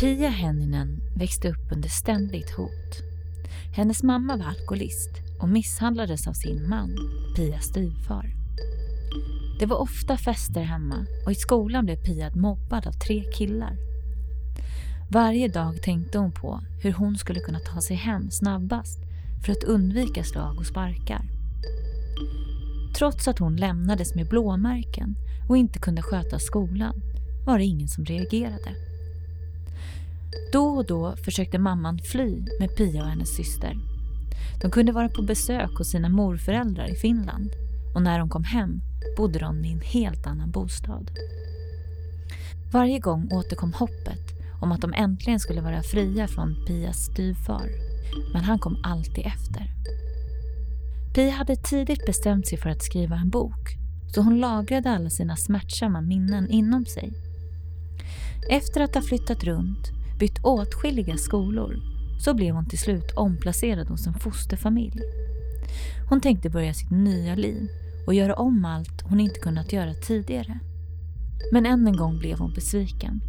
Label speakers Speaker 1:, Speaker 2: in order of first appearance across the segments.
Speaker 1: Pia Henninen växte upp under ständigt hot. Hennes mamma var alkoholist och misshandlades av sin man, Pias styvfar. Det var ofta fester hemma och i skolan blev Pia mobbad av tre killar. Varje dag tänkte hon på hur hon skulle kunna ta sig hem snabbast för att undvika slag och sparkar. Trots att hon lämnades med blåmärken och inte kunde sköta skolan var det ingen som reagerade. Då och då försökte mamman fly med Pia och hennes syster. De kunde vara på besök hos sina morföräldrar i Finland och när de kom hem bodde de i en helt annan bostad. Varje gång återkom hoppet om att de äntligen skulle vara fria från Pias styvfar. Men han kom alltid efter. Pia hade tidigt bestämt sig för att skriva en bok så hon lagrade alla sina smärtsamma minnen inom sig. Efter att ha flyttat runt, bytt åtskilliga skolor, så blev hon till slut omplacerad hos en fosterfamilj. Hon tänkte börja sitt nya liv och göra om allt hon inte kunnat göra tidigare. Men än en gång blev hon besviken.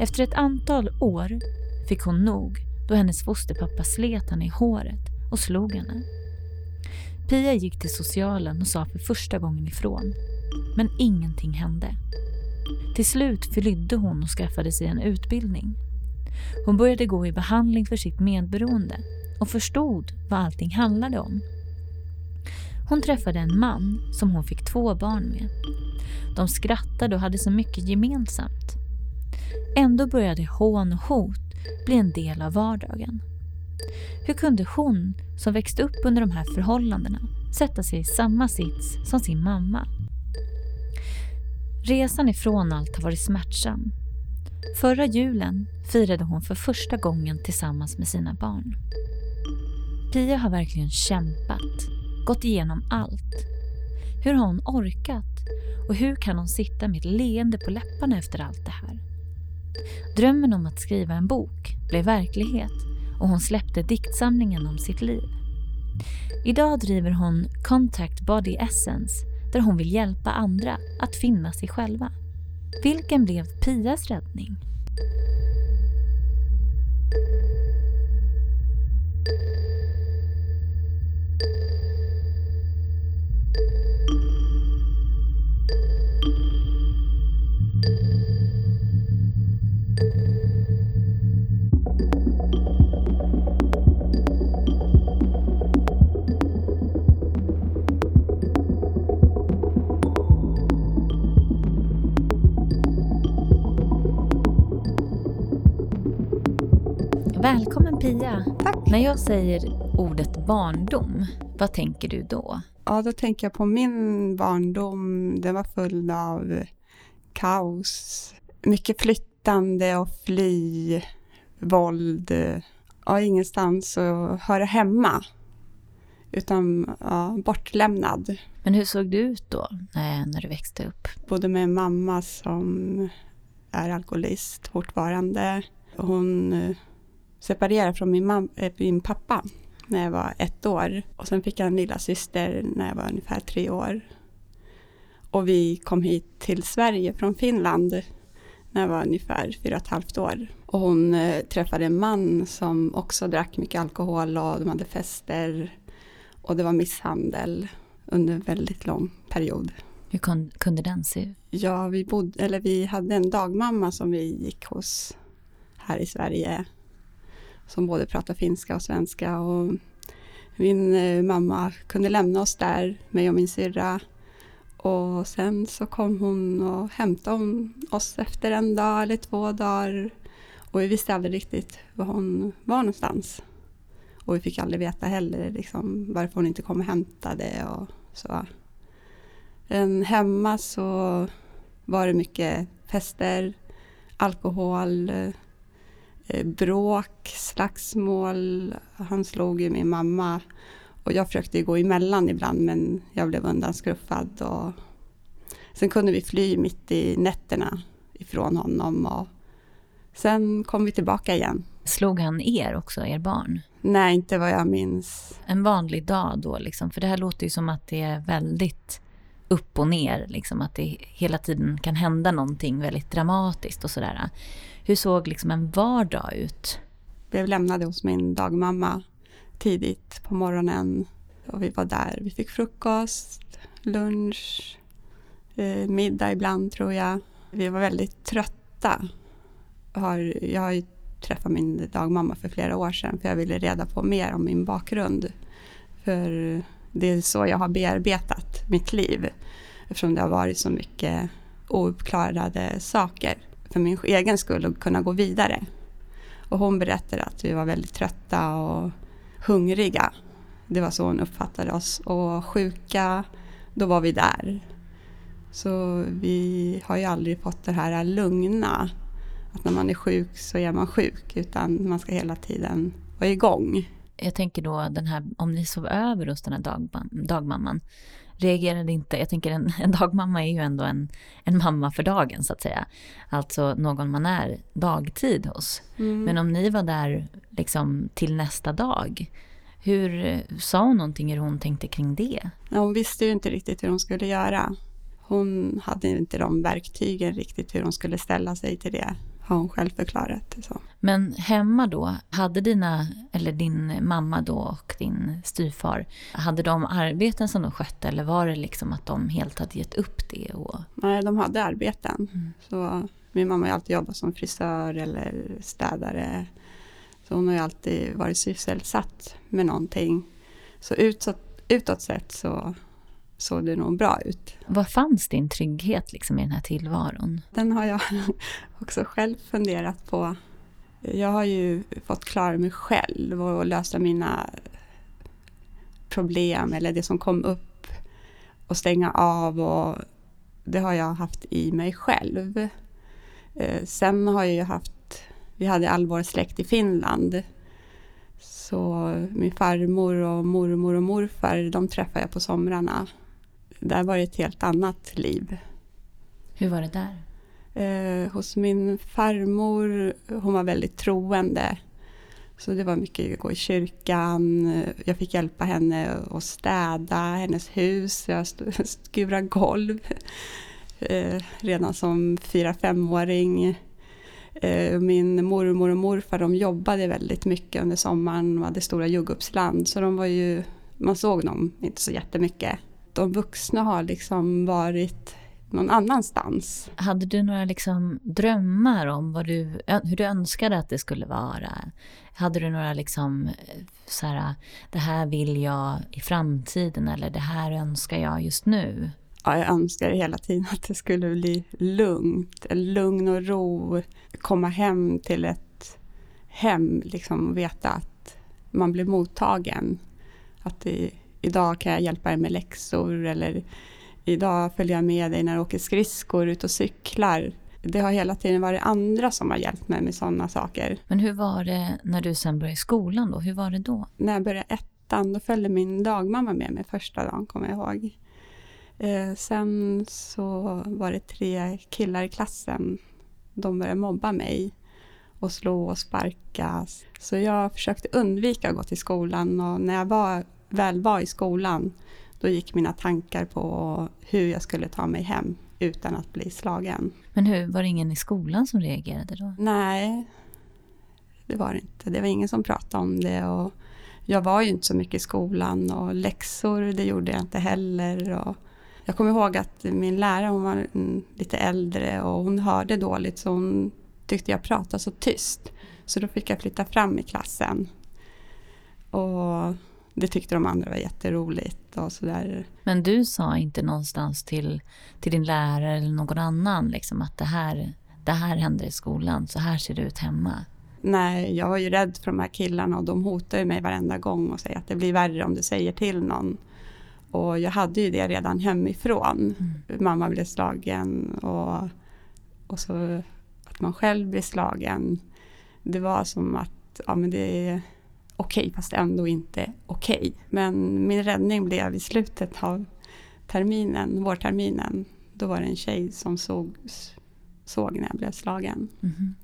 Speaker 1: Efter ett antal år fick hon nog då hennes fosterpappa slet henne i håret och slog henne. Pia gick till socialen och sa för första gången ifrån. Men ingenting hände. Till slut flydde hon och skaffade sig en utbildning. Hon började gå i behandling för sitt medberoende och förstod vad allting handlade om. Hon träffade en man som hon fick två barn med. De skrattade och hade så mycket gemensamt. Ändå började hån och hot bli en del av vardagen. Hur kunde hon, som växte upp under de här förhållandena, sätta sig i samma sits som sin mamma? Resan ifrån allt har varit smärtsam. Förra julen firade hon för första gången tillsammans med sina barn. Pia har verkligen kämpat, gått igenom allt. Hur har hon orkat? Och hur kan hon sitta med ett leende på läpparna efter allt det här? Drömmen om att skriva en bok blev verklighet och hon släppte diktsamlingen om sitt liv. Idag driver hon Contact Body Essence där hon vill hjälpa andra att finna sig själva. Vilken blev Pias räddning? Pia!
Speaker 2: Tack!
Speaker 1: När jag säger ordet barndom, vad tänker du då?
Speaker 2: Ja, då tänker jag på min barndom. Den var full av kaos. Mycket flyttande och fly, våld. Ja, ingenstans att höra hemma. Utan ja, bortlämnad.
Speaker 1: Men hur såg du ut då när, när du växte upp?
Speaker 2: Både med mamma som är alkoholist fortfarande. Hon eh, separerade från min, mam- äh, min pappa när jag var ett år. Och sen fick jag en lilla syster när jag var ungefär tre år. Och vi kom hit till Sverige från Finland när jag var ungefär fyra och ett halvt år. Och hon eh, träffade en man som också drack mycket alkohol och de hade fester. Och det var misshandel under en väldigt lång period.
Speaker 1: Hur kun, kunde den se ut?
Speaker 2: Ja, vi, bodde, eller vi hade en dagmamma som vi gick hos här i Sverige. Som både pratar finska och svenska. Och min eh, mamma kunde lämna oss där, mig och min syrra. Och sen så kom hon och hämtade oss efter en dag eller två dagar. Och vi visste aldrig riktigt var hon var någonstans. Och vi fick aldrig veta heller liksom, varför hon inte kom och hämtade och så. Men hemma så var det mycket fester, alkohol, eh, bråk, slagsmål. Han slog ju min mamma och jag försökte gå emellan ibland men jag blev undanskruffad. Och sen kunde vi fly mitt i nätterna ifrån honom och sen kom vi tillbaka igen.
Speaker 1: Slog han er också, er barn?
Speaker 2: Nej, inte vad jag minns.
Speaker 1: En vanlig dag då liksom? För det här låter ju som att det är väldigt upp och ner, liksom, att det hela tiden kan hända någonting väldigt dramatiskt och sådär. Hur såg liksom en vardag ut?
Speaker 2: blev lämnade hos min dagmamma tidigt på morgonen. Och vi var där. Vi fick frukost, lunch, eh, middag ibland tror jag. Vi var väldigt trötta. Har, jag har ju träffat min dagmamma för flera år sedan för jag ville reda på mer om min bakgrund. För det är så jag har bearbetat mitt liv eftersom det har varit så mycket ouppklarade saker för min egen skull och kunna gå vidare. Och hon berättade att vi var väldigt trötta och hungriga. Det var så hon uppfattade oss. Och sjuka, då var vi där. Så vi har ju aldrig fått det här lugna. Att när man är sjuk så är man sjuk. Utan man ska hela tiden vara igång.
Speaker 1: Jag tänker då den här, om ni sov över hos den här dagmamman reagerade inte, jag tänker en, en dagmamma är ju ändå en, en mamma för dagen så att säga. Alltså någon man är dagtid hos. Mm. Men om ni var där liksom till nästa dag, hur sa hon någonting hur hon tänkte kring det?
Speaker 2: Ja, hon visste ju inte riktigt hur hon skulle göra. Hon hade inte de verktygen riktigt hur hon skulle ställa sig till det har hon själv förklarat. Så.
Speaker 1: Men hemma då, hade dina, eller din mamma då och din styvfar, hade de arbeten som de skötte eller var det liksom att de helt hade gett upp det? Och...
Speaker 2: Nej, de hade arbeten. Mm. Så min mamma har alltid jobbat som frisör eller städare. Så hon har ju alltid varit sysselsatt med någonting. Så utåt, utåt sett så såg det nog bra ut.
Speaker 1: Vad fanns din trygghet liksom i den här tillvaron?
Speaker 2: Den har jag också själv funderat på. Jag har ju fått klara mig själv och lösa mina problem eller det som kom upp och stänga av och det har jag haft i mig själv. Eh, sen har jag ju haft, vi hade all vår släkt i Finland. Så min farmor och mormor och morfar, de träffade jag på somrarna där var det ett helt annat liv.
Speaker 1: Hur var det där?
Speaker 2: Eh, hos min farmor, hon var väldigt troende. Så det var mycket att gå i kyrkan. Jag fick hjälpa henne att städa hennes hus. Jag skura golv eh, redan som fyra femåring. Eh, min mormor och morfar de jobbade väldigt mycket under sommaren. De hade stora jordgubbsland så de var ju, man såg dem inte så jättemycket de vuxna har liksom varit någon annanstans.
Speaker 1: Hade du några liksom drömmar om vad du, hur du önskade att det skulle vara? Hade du några liksom, så här, det här vill jag i framtiden eller det här önskar jag just nu?
Speaker 2: Ja, jag önskar hela tiden att det skulle bli lugnt, lugn och ro, komma hem till ett hem, liksom veta att man blir mottagen. Att det idag kan jag hjälpa dig med läxor eller idag följer jag med dig när du åker skridskor ut och cyklar. Det har hela tiden varit andra som har hjälpt mig med sådana saker.
Speaker 1: Men hur var det när du sen började skolan då? Hur var det då?
Speaker 2: När jag började ettan, då följde min dagmamma med mig första dagen, kommer jag ihåg. Eh, sen så var det tre killar i klassen. De började mobba mig och slå och sparka. Så jag försökte undvika att gå till skolan och när jag var väl var i skolan, då gick mina tankar på hur jag skulle ta mig hem utan att bli slagen.
Speaker 1: Men hur, var det ingen i skolan som reagerade då?
Speaker 2: Nej, det var det inte. Det var ingen som pratade om det. Och jag var ju inte så mycket i skolan och läxor, det gjorde jag inte heller. Och jag kommer ihåg att min lärare, hon var lite äldre och hon hörde dåligt så hon tyckte jag pratade så tyst. Så då fick jag flytta fram i klassen. Och det tyckte de andra var jätteroligt och sådär.
Speaker 1: Men du sa inte någonstans till, till din lärare eller någon annan liksom att det här, det här händer i skolan, så här ser det ut hemma?
Speaker 2: Nej, jag var ju rädd för de här killarna och de hotade mig varenda gång och säger att det blir värre om du säger till någon. Och jag hade ju det redan hemifrån. Mm. Mamma blev slagen och, och så att man själv blir slagen. Det var som att ja, men det okej okay, fast ändå inte okej. Okay. Men min räddning blev i slutet av terminen, vårterminen. Då var det en tjej som såg, såg när jag blev slagen. Mm.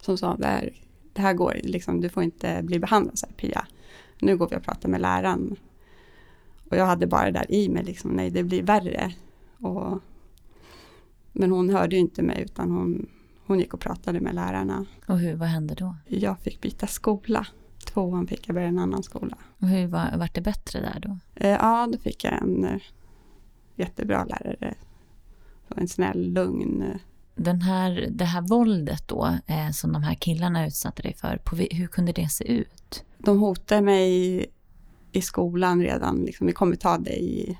Speaker 2: Som sa, det här, det här går liksom, du får inte bli behandlad så här Pia. Nu går vi och pratar med läraren. Och jag hade bara det där i mig, liksom, nej det blir värre. Och, men hon hörde ju inte mig utan hon, hon gick och pratade med lärarna.
Speaker 1: Och hur, vad hände då?
Speaker 2: Jag fick byta skola. Tvåan fick jag börja en annan skola.
Speaker 1: Och hur var, vart det bättre där då?
Speaker 2: Eh, ja, då fick jag en eh, jättebra lärare. En snäll, lugn. Eh,
Speaker 1: Den här, det här våldet då som de här killarna utsatte dig för, på, hur kunde det se ut?
Speaker 2: de hotade mig i skolan redan. Liksom, vi kommer ta dig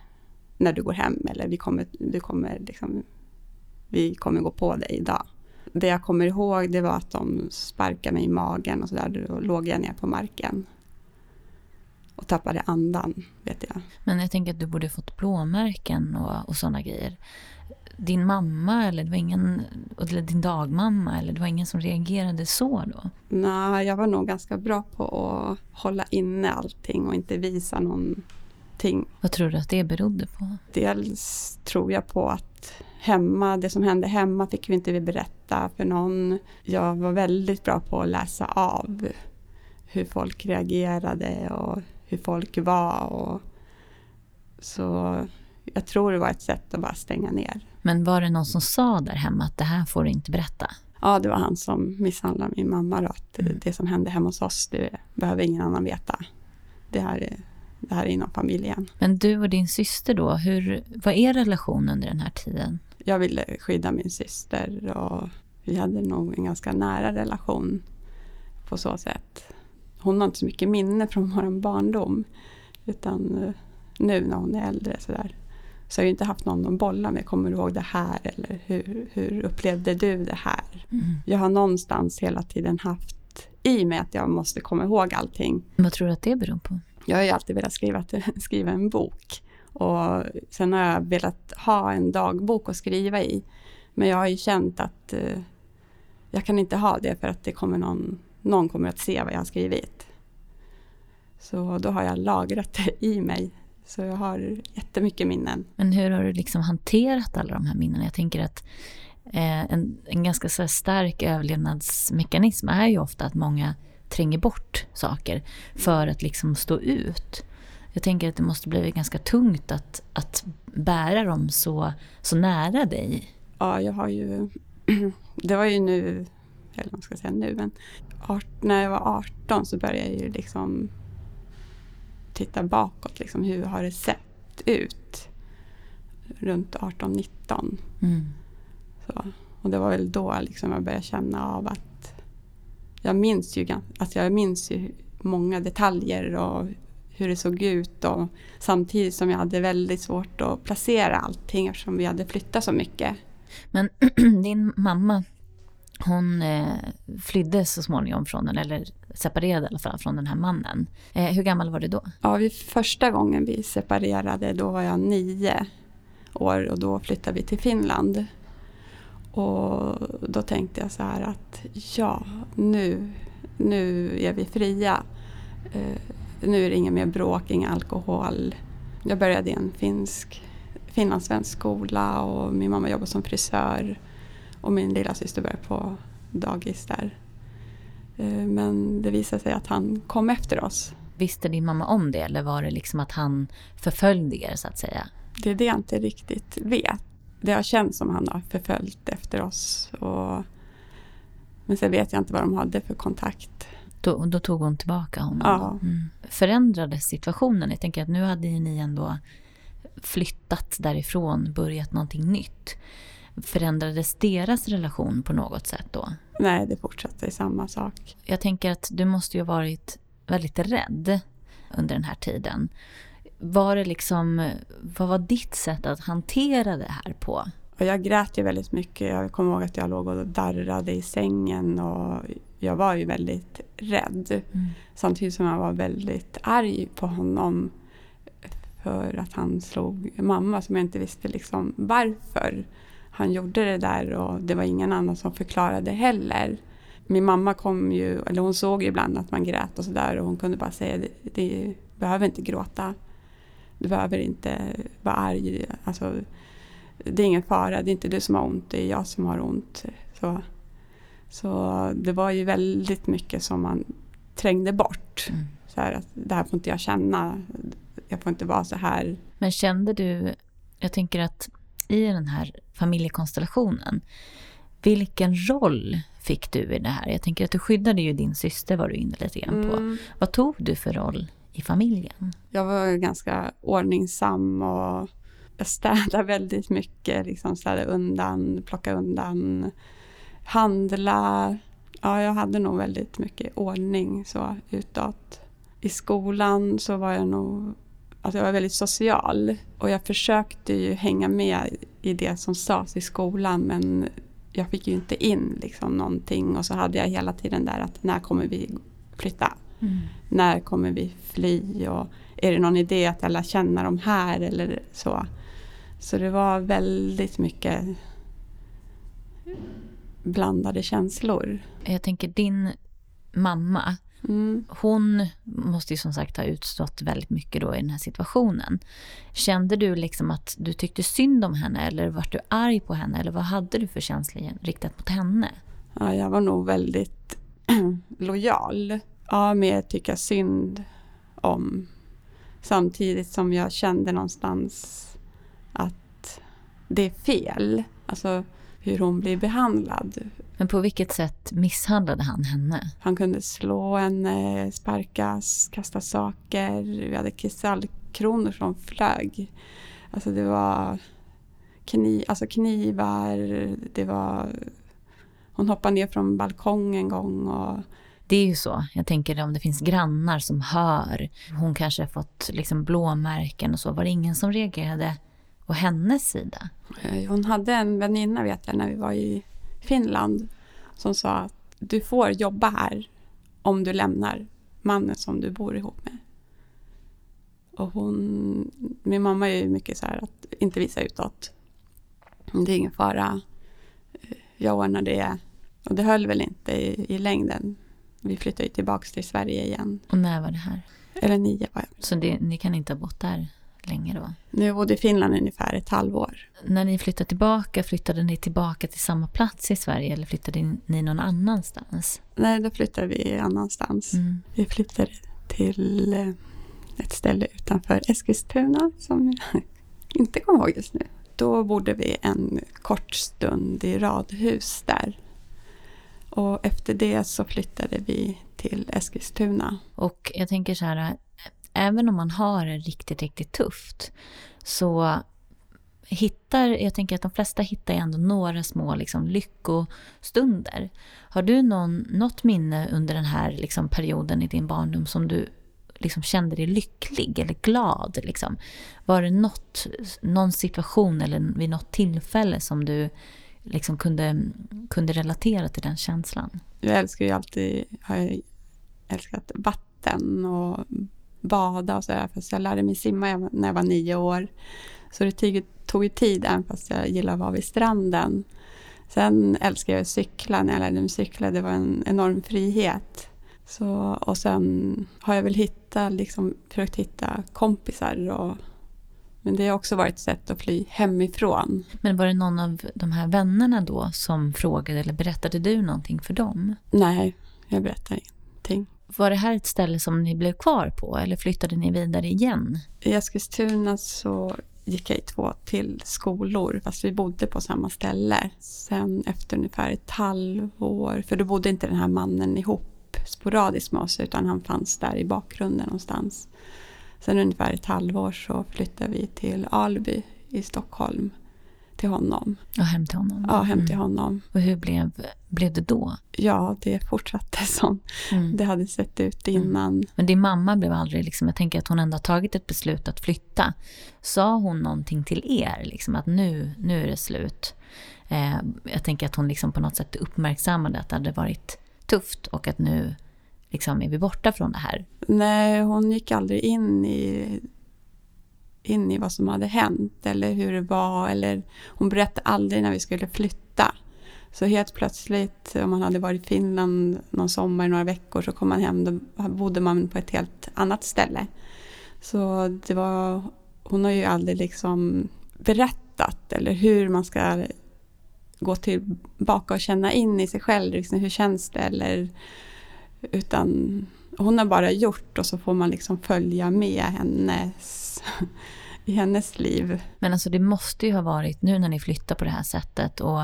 Speaker 2: när du går hem eller vi kommer, du kommer, liksom, vi kommer gå på dig idag. Det jag kommer ihåg det var att de sparkade mig i magen och sådär. Då låg jag ner på marken. Och tappade andan, vet jag.
Speaker 1: Men jag tänker att du borde fått blåmärken och, och sådana grejer. Din mamma eller det var ingen, eller din dagmamma eller det var ingen som reagerade så då?
Speaker 2: Nej, jag var nog ganska bra på att hålla inne allting och inte visa någonting.
Speaker 1: Vad tror du att det berodde på?
Speaker 2: Dels tror jag på att hemma, det som hände hemma fick vi inte berätta för någon. Jag var väldigt bra på att läsa av hur folk reagerade och hur folk var. Och så jag tror det var ett sätt att bara stänga ner.
Speaker 1: Men var det någon som sa där hemma att det här får du inte berätta?
Speaker 2: Ja, det var han som misshandlade min mamma. Då, att
Speaker 1: Mm.
Speaker 2: Det som hände hemma hos oss, det behöver ingen annan veta. Det här är, det här är inom familjen.
Speaker 1: Men du och din syster då, hur, vad är relationen under den här tiden?
Speaker 2: Jag ville skydda min syster och vi hade nog en ganska nära relation på så sätt. Hon har inte så mycket minne från vår barndom. Utan eh, nu när hon är äldre så där. Så har jag inte haft någon att bolla med. Kommer du ihåg det här? Eller hur, hur upplevde du det här? Jag har någonstans hela tiden haft i mig att jag måste komma ihåg allting.
Speaker 1: Vad tror du att det beror på?
Speaker 2: Jag har ju alltid velat skriva, skriva en bok. Och sen har jag velat ha en dagbok att skriva i. Men jag har ju känt att eh, jag kan inte ha det för att det kommer någon, någon kommer att se vad jag har skrivit. Så då har jag lagrat det i mig. Så jag har jättemycket minnen.
Speaker 1: Men hur har du liksom hanterat alla de här minnena? Jag tänker att eh, en, en ganska så stark överlevnadsmekanism är ju ofta att många tränger bort saker för att liksom stå ut. Jag tänker att det måste bli ganska tungt att, att bära dem så, så nära dig.
Speaker 2: Ja, jag har ju... Det var ju nu, eller vad ska jag säga nu, men art, när jag var 18 så började jag ju liksom titta bakåt. Liksom, hur har det sett ut? Runt 18-19.
Speaker 1: Mm.
Speaker 2: Och det var väl då liksom jag började känna av att jag minns ju, alltså jag minns ju många detaljer och hur det såg ut och samtidigt som jag hade väldigt svårt att placera allting eftersom vi hade flyttat så mycket.
Speaker 1: Men din mamma, hon eh, flydde så småningom från den, eller separerade i alla fall från den här mannen. Eh, hur gammal var du då?
Speaker 2: Ja, vid första gången vi separerade då var jag nio år och då flyttade vi till Finland. Och då tänkte jag så här att ja, nu, nu är vi fria. Eh, nu är det inget mer bråk, ingen alkohol. Jag började i en finsk, finlandssvensk skola och min mamma jobbade som frisör. Och min lilla syster började på dagis där. Eh, men det visade sig att han kom efter oss.
Speaker 1: Visste din mamma om det eller var det liksom att han förföljde er så att säga?
Speaker 2: Det är det jag inte riktigt vet. Det har känts som han har förföljt efter oss. Och, men sen vet jag inte vad de hade för kontakt.
Speaker 1: Då, då tog hon tillbaka honom?
Speaker 2: Ja.
Speaker 1: Mm. Förändrades situationen? Jag tänker att nu hade ju ni ändå flyttat därifrån, börjat någonting nytt. Förändrades deras relation på något sätt då?
Speaker 2: Nej, det fortsatte i samma sak.
Speaker 1: Jag tänker att du måste ju ha varit väldigt rädd under den här tiden. Var det liksom, vad var ditt sätt att hantera det här på?
Speaker 2: Och jag grät ju väldigt mycket. Jag kommer ihåg att jag låg och darrade i sängen och jag var ju väldigt rädd.
Speaker 1: Mm.
Speaker 2: Samtidigt som jag var väldigt arg på honom för att han slog mamma som jag inte visste liksom varför han gjorde det där och det var ingen annan som förklarade heller. Min mamma kom ju, eller hon såg ibland att man grät och sådär och hon kunde bara säga det, det behöver inte gråta. Du behöver inte vara arg. Alltså, det är ingen fara, det är inte du som har ont, det är jag som har ont. Så, så det var ju väldigt mycket som man trängde bort.
Speaker 1: Mm.
Speaker 2: Så här att det här får inte jag känna. jag får inte vara så här.
Speaker 1: Men kände du, jag tänker att i den här familjekonstellationen, vilken roll fick du i det här? Jag tänker att du skyddade ju din syster var du inne lite grann på.
Speaker 2: Mm.
Speaker 1: Vad tog du för roll i familjen?
Speaker 2: Jag var ganska ordningsam och jag städade väldigt mycket. Liksom städade undan, plocka undan, handla. Ja, jag hade nog väldigt mycket ordning så utåt. I skolan så var jag nog Alltså jag var väldigt social och jag försökte ju hänga med i det som sades i skolan men jag fick ju inte in liksom någonting och så hade jag hela tiden där att när kommer vi flytta?
Speaker 1: Mm.
Speaker 2: När kommer vi fly? Och är det någon idé att jag lär känna dem här eller så? Så det var väldigt mycket blandade känslor.
Speaker 1: Jag tänker din mamma,
Speaker 2: Mm.
Speaker 1: hon måste ju som sagt ha utstått väldigt mycket då i den här situationen. Kände du liksom att du tyckte synd om henne eller var du arg på henne eller vad hade du för känslor riktat mot henne?
Speaker 2: Ja, jag var nog väldigt lojal. Ja, mer tycka synd om. Samtidigt som jag kände någonstans att det är fel. Alltså hur hon blir behandlad.
Speaker 1: Men på vilket sätt misshandlade han henne?
Speaker 2: Han kunde slå henne, sparkas, kasta saker. Vi hade kristallkronor som flög. Alltså det var kniv, alltså knivar, det var... Hon hoppade ner från balkongen en gång och
Speaker 1: det är ju så. Jag tänker om det finns grannar som hör. Hon kanske har fått liksom blåmärken och så. Var det ingen som reagerade på hennes sida?
Speaker 2: Eh, hon hade en väninna vet jag när vi var i Finland som sa att du får jobba här om du lämnar mannen som du bor ihop med. Och hon, min mamma är ju mycket så här att inte visa utåt. Det är ingen fara. Eh, jag ordnar det. Och det höll väl inte i, i längden. Vi flyttade ju tillbaka till Sverige igen.
Speaker 1: Och när var det här?
Speaker 2: Eller nio var jag.
Speaker 1: Så det, ni kan inte ha bott där länge då?
Speaker 2: Nu bodde i Finland ungefär ett halvår.
Speaker 1: När ni flyttade tillbaka, flyttade ni tillbaka till samma plats i Sverige eller flyttade ni någon annanstans?
Speaker 2: Nej, då flyttade vi annanstans.
Speaker 1: Mm.
Speaker 2: Vi flyttade till eh, ett ställe utanför Eskilstuna som jag inte kommer ihåg just nu. Då bodde vi en kort stund i radhus där. Och efter det så flyttade vi till Eskilstuna.
Speaker 1: Och jag tänker så här, även om man har det riktigt, riktigt tufft så hittar, jag tänker att de flesta hittar ju ändå några små liksom, lyckostunder. Har du någon, något minne under den här liksom, perioden i din barndom som du liksom, kände dig lycklig eller glad? Liksom? Var det något, någon situation eller vid något tillfälle som du liksom, kunde, kunde relatera till den känslan?
Speaker 2: Jag älskar ju alltid, har jag älskat vatten och bada och sådär. Fast jag lärde mig simma när jag var nio år. Så det tog, tog ju tid även fast jag gillar att vara vid stranden. Sen älskar jag att cykla. När jag lärde mig cykla det var en enorm frihet. Så, och sen har jag väl hittat, liksom, försökt hitta kompisar. Och, men det har också varit ett sätt att fly hemifrån.
Speaker 1: Men var det någon av de här vännerna då som frågade eller berättade du någonting för dem?
Speaker 2: Nej, jag berättar ingenting.
Speaker 1: Var det här ett ställe som ni blev kvar på eller flyttade ni vidare igen?
Speaker 2: I Eskilstuna så gick jag i två till skolor fast vi bodde på samma ställe. Sen efter ungefär ett halvår, för då bodde inte den här mannen ihop sporadiskt med oss utan han fanns där i bakgrunden någonstans. Sen ungefär ett halvår så flyttade vi till Alby i Stockholm till honom.
Speaker 1: Och hem till honom?
Speaker 2: Ja, hem till
Speaker 1: Mm.
Speaker 2: honom.
Speaker 1: Och hur blev, blev det då?
Speaker 2: Ja, det fortsatte som
Speaker 1: Mm.
Speaker 2: det hade sett ut innan.
Speaker 1: Men din mamma blev aldrig, liksom, jag tänker att hon ändå har tagit ett beslut att flytta. Sa hon någonting till er, liksom, att nu, nu är det slut? Eh, jag tänker att hon liksom på något sätt uppmärksammade att det hade varit tufft och att nu liksom, är vi borta från det här.
Speaker 2: Nej, hon gick aldrig in i, in i vad som hade hänt eller hur det var. Eller, hon berättade aldrig när vi skulle flytta. Så helt plötsligt, om man hade varit i Finland någon sommar i några veckor så kom man hem, då bodde man på ett helt annat ställe. Så det var, hon har ju aldrig liksom berättat eller hur man ska gå tillbaka och känna in i sig själv. Liksom, hur känns det? Eller, utan hon har bara gjort och så får man liksom följa med hennes, i hennes liv.
Speaker 1: Men alltså det måste ju ha varit nu när ni flyttar på det här sättet och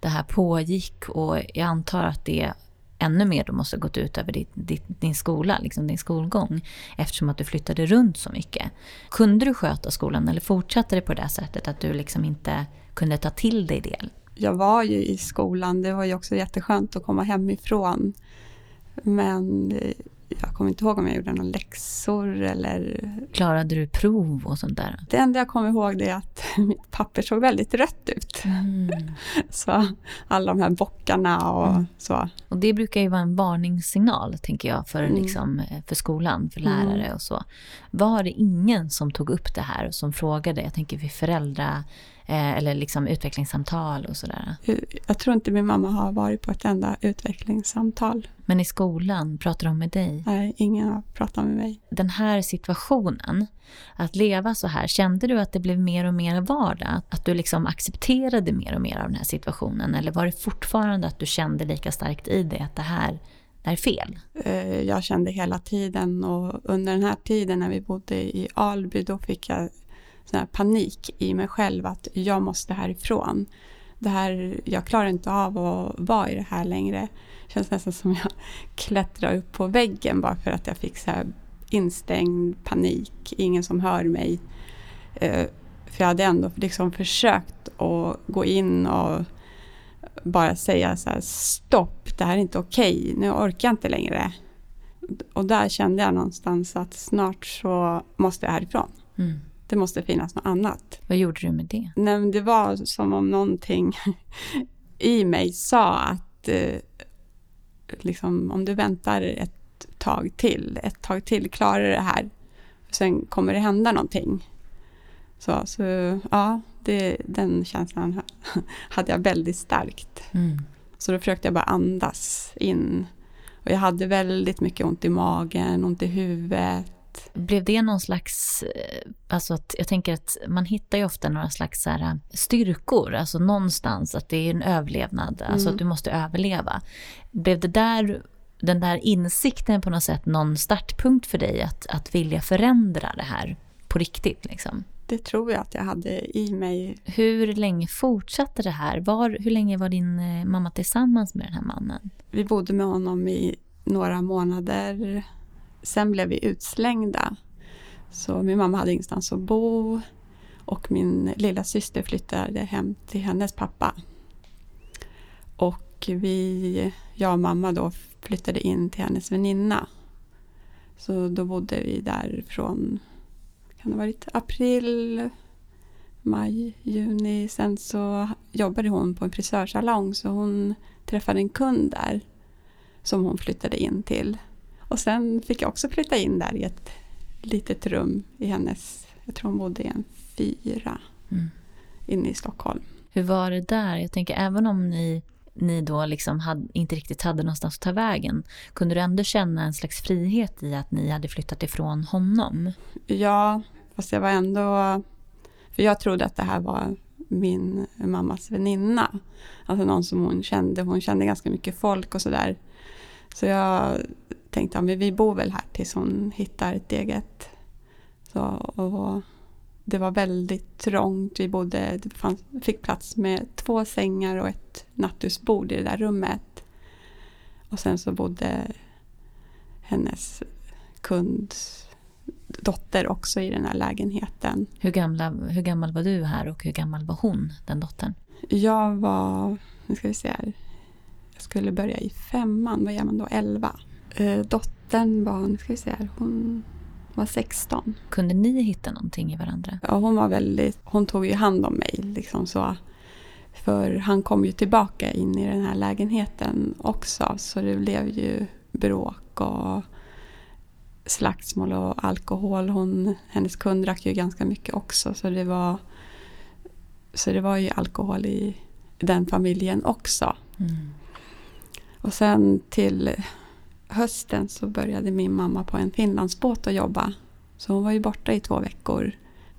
Speaker 1: det här pågick och jag antar att det ännu mer då måste ha gått ut över din, din, din skola, liksom din skolgång eftersom att du flyttade runt så mycket. Kunde du sköta skolan eller fortsatte det på det sättet att du liksom inte kunde ta till dig det?
Speaker 2: Jag var ju i skolan, det var ju också jätteskönt att komma hemifrån. Men eh, jag kommer inte ihåg om jag gjorde några läxor eller...
Speaker 1: Klarade du prov och sånt där?
Speaker 2: Det enda jag kommer ihåg är att mitt papper såg väldigt rött ut. Mm. så alla de här bockarna och mm. så.
Speaker 1: Och det brukar ju vara en varningssignal, tänker jag, för, mm. liksom, för skolan, för lärare mm. och så. Var det ingen som tog upp det här och som frågade, jag tänker för föräldrar Eh, eller liksom utvecklingssamtal och sådär?
Speaker 2: Jag tror inte min mamma har varit på ett enda utvecklingssamtal.
Speaker 1: Men i skolan, pratar de med dig?
Speaker 2: Nej, ingen har pratat med mig.
Speaker 1: Den här situationen, att leva så här, kände du att det blev mer och mer vardag? Att du liksom accepterade mer och mer av den här situationen? Eller var det fortfarande att du kände lika starkt i dig att det här är fel?
Speaker 2: Eh, jag kände hela tiden och under den här tiden när vi bodde i Alby då fick jag sån panik i mig själv att jag måste härifrån. Det här, jag klarar inte av att vara i det här längre. Det känns nästan som jag klättrar upp på väggen bara för att jag fick så instängd panik, ingen som hör mig. Eh, för jag hade ändå liksom försökt att gå in och bara säga så här, stopp, det här är inte okej, okay. nu orkar jag inte längre. Och där kände jag någonstans att snart så måste jag härifrån. Mm. Det måste finnas något annat.
Speaker 1: Vad gjorde du med det?
Speaker 2: Nej, det var som om någonting i mig sa att eh, liksom, om du väntar ett tag till, ett tag till, klarar du det här. Sen kommer det hända någonting. Så, så ja, det, den känslan hade jag väldigt starkt. Mm. Så då försökte jag bara andas in. Och jag hade väldigt mycket ont i magen, ont i huvudet
Speaker 1: blev det någon slags, eh, alltså att jag tänker att man hittar ju ofta några slags så här, eh, styrkor, alltså någonstans att det är en överlevnad, mm. alltså att du måste överleva. Blev det där, den där insikten på något sätt någon startpunkt för dig att, att vilja förändra det här på riktigt liksom?
Speaker 2: Det tror jag att jag hade i mig.
Speaker 1: Hur länge fortsatte det här? Var, hur länge var din eh, mamma tillsammans med den här mannen?
Speaker 2: Vi bodde med honom i några månader sen blev vi utslängda. Så min mamma hade ingenstans att bo och min lilla syster flyttade hem till hennes pappa. Och vi, jag och mamma då flyttade in till hennes väninna. Så då bodde vi där från, kan det ha varit april, maj, juni. Sen så jobbade hon på en frisörsalong så hon träffade en kund där som hon flyttade in till. Och sen fick jag också flytta in där i ett litet rum i hennes, jag tror hon bodde i en fyra mm. inne i Stockholm.
Speaker 1: Hur var det där? Jag tänker även om ni, ni då liksom hade, inte riktigt hade någonstans att ta vägen, kunde du ändå känna en slags frihet i att ni hade flyttat ifrån honom?
Speaker 2: Ja, fast jag var ändå, för jag trodde att det här var min mammas väninna. Alltså någon som hon kände, hon kände ganska mycket folk och sådär. Så jag tänkte att vi bor väl här tills hon hittar ett eget. Så, och det var väldigt trångt. Vi bodde, det fanns, fick plats med två sängar och ett nattduksbord i det där rummet. Och sen så bodde hennes kunds dotter också i den här lägenheten.
Speaker 1: Hur, gamla, hur gammal var du här och hur gammal var hon, den dottern?
Speaker 2: Jag var, nu ska vi se här, jag skulle börja i femman, vad är man då, elva? Eh, dottern var, nu ska vi se här, hon var 16.
Speaker 1: Kunde ni hitta någonting i varandra?
Speaker 2: Ja, hon var väldigt, hon tog ju hand om mig liksom så. För han kom ju tillbaka in i den här lägenheten också så det blev ju bråk och slagsmål och alkohol. Hon, hennes kund drack ju ganska mycket också så det var, så det var ju alkohol i den familjen också. Mm. Och sen till hösten så började min mamma på en Finlandsbåt att jobba. Så hon var ju borta i två veckor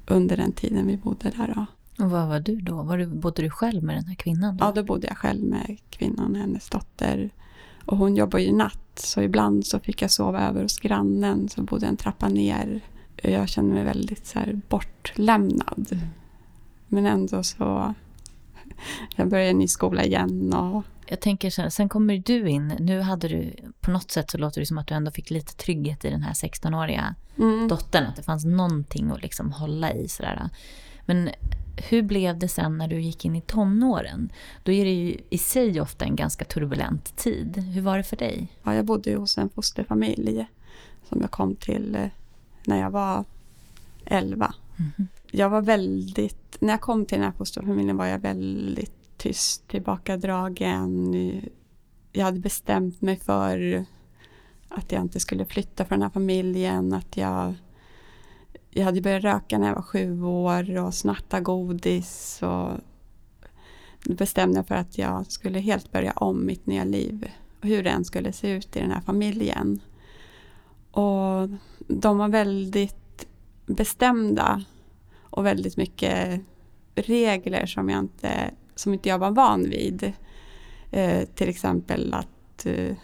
Speaker 2: under den tiden vi bodde där. Då.
Speaker 1: Och vad var du då? Var du, bodde du själv med den här kvinnan?
Speaker 2: Då? Ja, då bodde jag själv med kvinnan hennes dotter. Och hon jobbar ju natt Så ibland så fick jag sova över hos grannen som bodde en trappa ner. Jag kände mig väldigt så bortlämnad.
Speaker 1: Mm.
Speaker 2: Men ändå så... Jag började en ny skola igen och
Speaker 1: Jag tänker så här, sen kommer du in. Nu hade du, på något sätt så låter det som att du ändå fick lite trygghet i den här 16-åriga
Speaker 2: mm,
Speaker 1: dottern. Att det fanns någonting att liksom hålla i sådär. Men hur blev det sen när du gick in i tonåren? Då är det ju i sig ofta en ganska turbulent tid. Hur var det för dig?
Speaker 2: ja, jag bodde ju hos en fosterfamilj som jag kom till eh, när jag var 11.
Speaker 1: Mhm.
Speaker 2: Jag var väldigt... När jag kom till den här fosterfamiljen var jag väldigt tyst, tillbakadragen. Jag hade bestämt mig för att jag inte skulle flytta från den här familjen. Att jag, jag hade börjat röka när jag var sju år och snatta godis. Och då bestämde jag för att jag skulle helt börja om mitt nya liv. Och hur det än skulle se ut i den här familjen. Och de var väldigt bestämda och väldigt mycket regler som jag inte, som inte jag var van vid. Eh, till exempel att eh,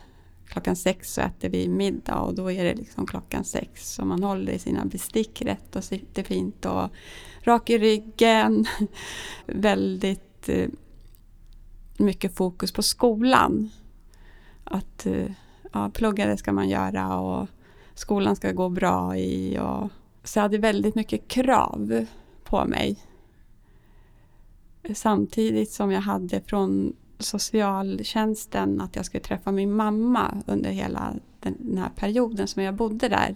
Speaker 2: klockan sex så äter vi middag och då är det liksom klockan sex. som man håller i sina bestick rätt och sitter fint och rak i ryggen. väldigt eh, mycket fokus på skolan. Att eh, ja, plugga det ska man göra och skolan ska gå bra i. Och, så jag hade väldigt mycket krav på mig. Samtidigt som jag hade från socialtjänsten att jag skulle träffa min mamma under hela den, här perioden som jag bodde där.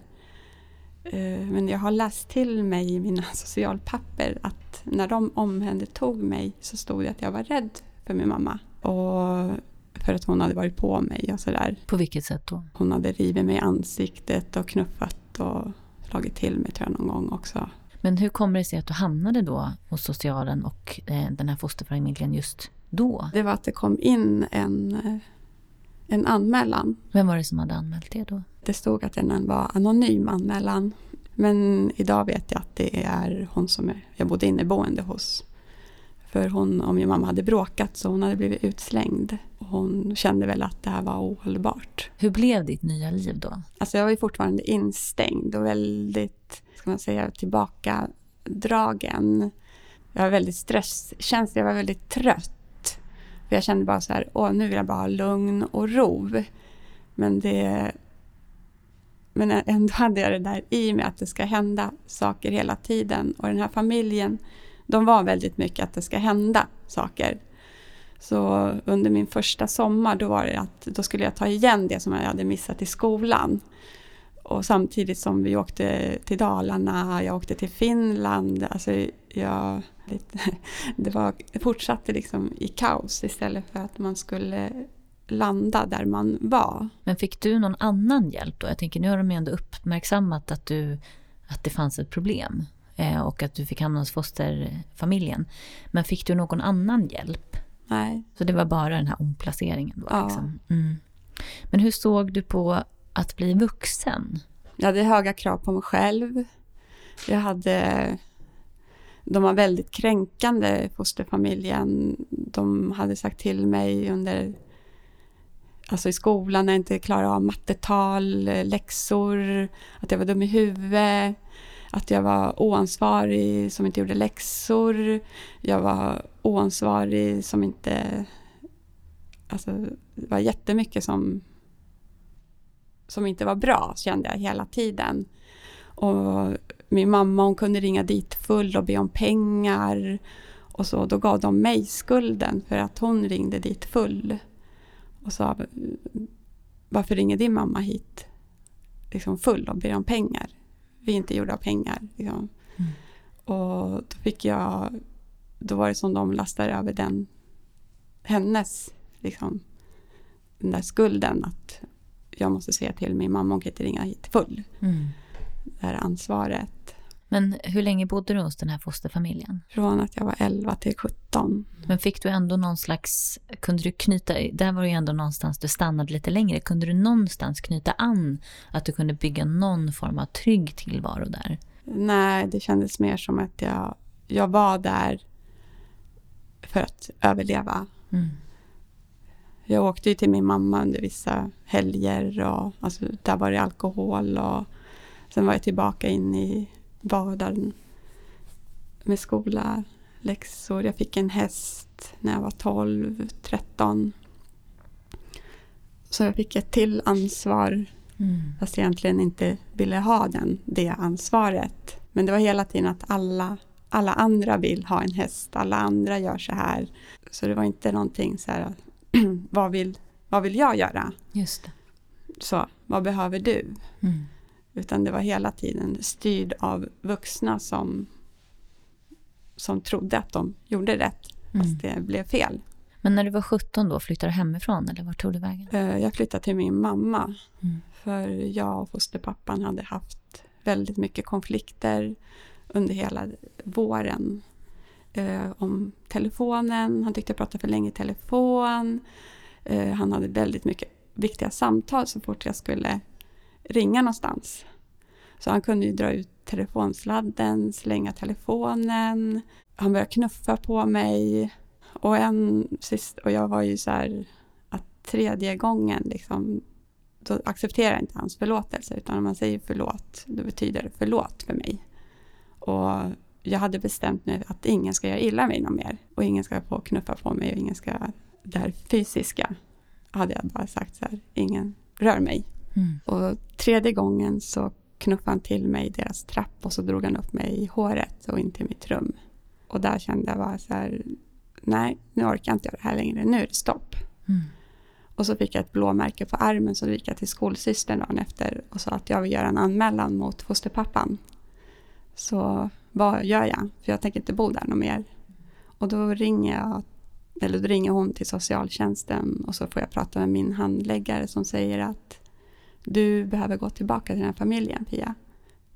Speaker 2: Eh, Men jag har läst till mig i mina socialpapper att när de omhändertog mig så stod det att jag var rädd för min mamma. Och för att hon hade varit på mig och sådär.
Speaker 1: På vilket sätt då?
Speaker 2: Hon hade rivit mig i ansiktet och knuffat och slagit till mig tror jag någon gång också.
Speaker 1: Men hur kommer det sig att du hamnade då hos socialen och eh, den här fosterfamiljen just då?
Speaker 2: Det var att det kom in en, eh, en anmälan.
Speaker 1: Vem var det som hade anmält det då?
Speaker 2: Det stod att den var anonym anmälan. Men idag vet jag att det är hon som jag bodde inneboende hos. För hon och min mamma hade bråkat så hon hade blivit utslängd. Och hon kände väl att det här var ohållbart.
Speaker 1: Hur blev ditt nya liv då?
Speaker 2: Alltså jag var ju fortfarande instängd och väldigt, ska man säga, tillbakadragen. Jag var väldigt stresskänslig, jag var väldigt trött. För jag kände bara så här, åh nu vill jag bara ha lugn och ro. Men det... Men ändå hade jag det där i mig att det ska hända saker hela tiden. Och den här familjen, de var väldigt mycket att det ska hända saker. Så under min första sommar då var det att då skulle jag ta igen det som jag hade missat i skolan. Och samtidigt som vi åkte till Dalarna, jag åkte till Finland. Alltså jag, det var, fortsatte liksom i kaos istället för att man skulle landa där man var.
Speaker 1: Men fick du någon annan hjälp då? Jag tänker, nu har de ju ändå uppmärksammat att, du, att det fanns ett problem och att du fick hamna hos fosterfamiljen. Men fick du någon annan hjälp?
Speaker 2: Nej.
Speaker 1: Så det var bara den här omplaceringen då?
Speaker 2: Ja.
Speaker 1: Liksom. Mm. Men hur såg du på att bli vuxen?
Speaker 2: Jag hade höga krav på mig själv. Jag hade... De var väldigt kränkande, fosterfamiljen. De hade sagt till mig under... Alltså i skolan när jag inte klarade av mattetal, läxor, att jag var dum i huvudet, att jag var oansvarig som inte gjorde läxor. Jag var oansvarig som inte... Alltså, det var jättemycket som som inte var bra, kände jag hela tiden. Och min mamma hon kunde ringa dit full och be om pengar. Och så, då gav de mig skulden för att hon ringde dit full. Och sa, varför ringer din mamma hit liksom full och ber om pengar? Vi är inte gjorda av pengar. Liksom.
Speaker 1: Mm.
Speaker 2: Och då fick jag, då var det som de lastade över den, hennes, liksom, den där skulden att jag måste säga till min mamma, hon kan inte ringa hit full.
Speaker 1: Mm.
Speaker 2: Det här ansvaret.
Speaker 1: Men hur länge bodde du hos den här fosterfamiljen?
Speaker 2: Från att jag var 11 till 17.
Speaker 1: Men fick du ändå någon slags, kunde du knyta, där var det ju ändå någonstans du stannade lite längre, kunde du någonstans knyta an att du kunde bygga någon form av trygg tillvaro där?
Speaker 2: Nej, det kändes mer som att jag, jag var där för att överleva.
Speaker 1: Mm.
Speaker 2: Jag åkte ju till min mamma under vissa helger och alltså, där var det alkohol och sen var jag tillbaka in i vardagen med skola, läxor. Jag fick en häst när jag var 12, 13. Så jag fick ett till ansvar
Speaker 1: Mm.
Speaker 2: fast jag egentligen inte ville ha den, det ansvaret. Men det var hela tiden att alla, alla andra vill ha en häst, alla andra gör så här. Så det var inte någonting så här, vad vill, vad vill jag göra?
Speaker 1: Just det.
Speaker 2: Så, vad behöver du?
Speaker 1: Mm.
Speaker 2: Utan det var hela tiden styrd av vuxna som, som trodde att de gjorde rätt,
Speaker 1: Mm.
Speaker 2: fast det blev fel.
Speaker 1: Men när du var 17 då, flyttade du hemifrån eller vart tog du vägen?
Speaker 2: Eh, Jag flyttade till min mamma
Speaker 1: Mm.
Speaker 2: För jag och fosterpappan hade haft väldigt mycket konflikter under hela våren. Eh, om telefonen, han tyckte jag pratade för länge i telefon. Eh, han hade väldigt mycket viktiga samtal så fort jag skulle ringa någonstans. Så han kunde ju dra ut telefonsladden, slänga telefonen. Han började knuffa på mig. Och, en, sist, och jag var ju så här att tredje gången liksom då accepterar jag inte hans förlåtelse utan om man säger förlåt då betyder det förlåt för mig. Och jag hade bestämt mig att ingen ska göra illa mig någon mer och ingen ska få knuffa på mig och ingen ska, det här fysiska hade jag bara sagt så här, ingen rör mig.
Speaker 1: Mm.
Speaker 2: Och tredje gången så knuffade han till mig i deras trapp och så drog han upp mig i håret och in till mitt rum. Och där kände jag bara så här, nej nu orkar jag inte göra det här längre, nu är det stopp.
Speaker 1: Mm.
Speaker 2: Och så fick jag ett blåmärke på armen så gick jag till skolsystern dagen efter och sa att jag vill göra en anmälan mot fosterpappan. Så vad gör jag? För jag tänker inte bo där något mer. Och då ringer jag, eller då ringer hon till socialtjänsten och så får jag prata med min handläggare som säger att du behöver gå tillbaka till den här familjen Pia.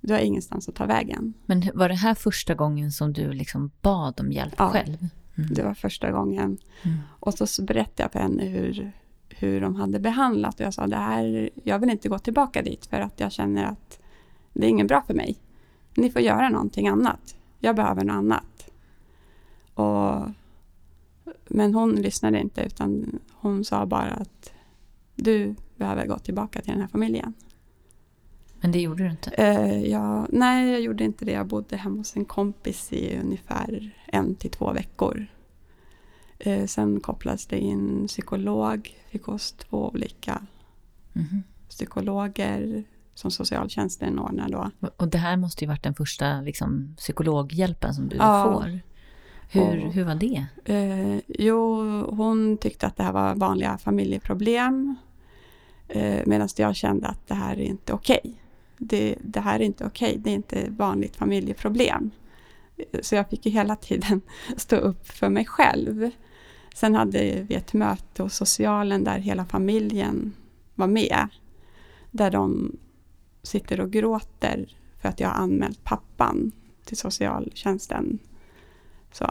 Speaker 2: Du har ingenstans att ta vägen.
Speaker 1: Men var det här första gången som du liksom bad om hjälp
Speaker 2: Ja.
Speaker 1: själv? Mm.
Speaker 2: Det var första gången.
Speaker 1: Mm.
Speaker 2: Och så berättade jag för henne hur, hur de hade behandlat. Och jag sa, det här, jag vill inte gå tillbaka dit för att jag känner att det är ingen bra för mig. Ni får göra någonting annat. Jag behöver något annat. Och, men hon lyssnade inte utan hon sa bara att du behöver gå tillbaka till den här familjen.
Speaker 1: Men det gjorde du inte?
Speaker 2: Eh, jag, nej, jag gjorde inte det. Jag bodde hemma hos en kompis i ungefär en till två veckor. Eh, sen kopplades det in psykolog. Fick hos två olika
Speaker 1: Mhm.
Speaker 2: psykologer som socialtjänsten ordnar då.
Speaker 1: Och- Och det här måste ju varit den första liksom, psykologhjälpen som du
Speaker 2: Ja.
Speaker 1: får. Hur,
Speaker 2: Och-
Speaker 1: hur var det?
Speaker 2: Eh, jo, hon tyckte att det här var vanliga familjeproblem. Eh, Medan jag kände att det här är inte okej. Det, det här är inte okej, det är inte vanligt familjeproblem. Eh, Så jag fick ju hela tiden stå upp för mig själv. Sen hade vi ett möte hos socialen där hela familjen var med. Där de sitter och gråter för att jag har anmält pappan till socialtjänsten. Så.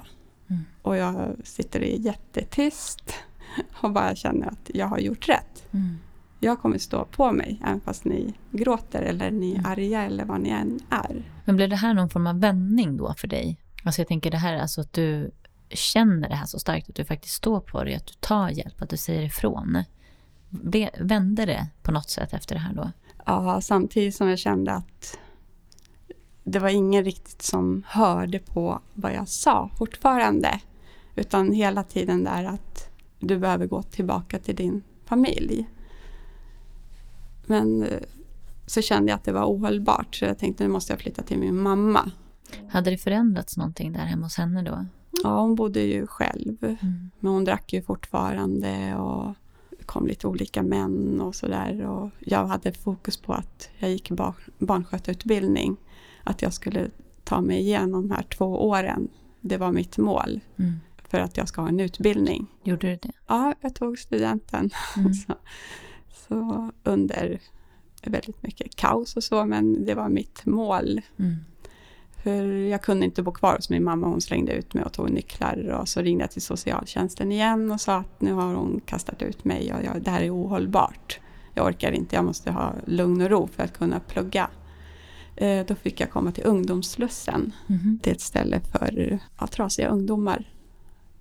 Speaker 1: Mm.
Speaker 2: Och jag sitter jättetyst och bara känner att jag har gjort rätt.
Speaker 1: Mm.
Speaker 2: Jag kommer stå på mig även fast ni gråter eller ni är
Speaker 1: Mm.
Speaker 2: arga eller vad ni än är.
Speaker 1: Men blev det här någon form av vändning då för dig? Alltså jag tänker det här, alltså att du känner det här så starkt, att du faktiskt står på det, att du tar hjälp, att du säger ifrån. Ble, vände det på något sätt efter det här då?
Speaker 2: Ja, samtidigt som jag kände att det var ingen riktigt som hörde på vad jag sa fortfarande. Utan hela tiden där att du behöver gå tillbaka till din familj. Men eh, så kände jag att det var ohållbart så jag tänkte nu måste jag flytta till min mamma.
Speaker 1: Hade det förändrats någonting där hemma hos henne då?
Speaker 2: Ja, hon bodde ju själv.
Speaker 1: Mm.
Speaker 2: Men hon drack ju fortfarande och det kom lite olika män och sådär. Och jag hade fokus på att jag gick bar barnskötarutbildning. Att jag skulle ta mig igenom de här två åren. Det var mitt mål
Speaker 1: Mm.
Speaker 2: för att jag ska ha en utbildning.
Speaker 1: Gjorde du det?
Speaker 2: Ja, jag tog studenten.
Speaker 1: Mm.
Speaker 2: Så, så under väldigt mycket kaos och så, men det var mitt mål.
Speaker 1: Mm.
Speaker 2: För jag kunde inte bo kvar hos min mamma, hon slängde ut mig och tog nycklar. Och så ringde jag till socialtjänsten igen och sa att nu har hon kastat ut mig och jag, det här är ohållbart. Jag orkar inte, jag måste ha lugn och ro för att kunna plugga. Eh, då fick jag komma till ungdomsslussen.
Speaker 1: Mhm.
Speaker 2: Det är ett ställe för ja, trasiga ungdomar.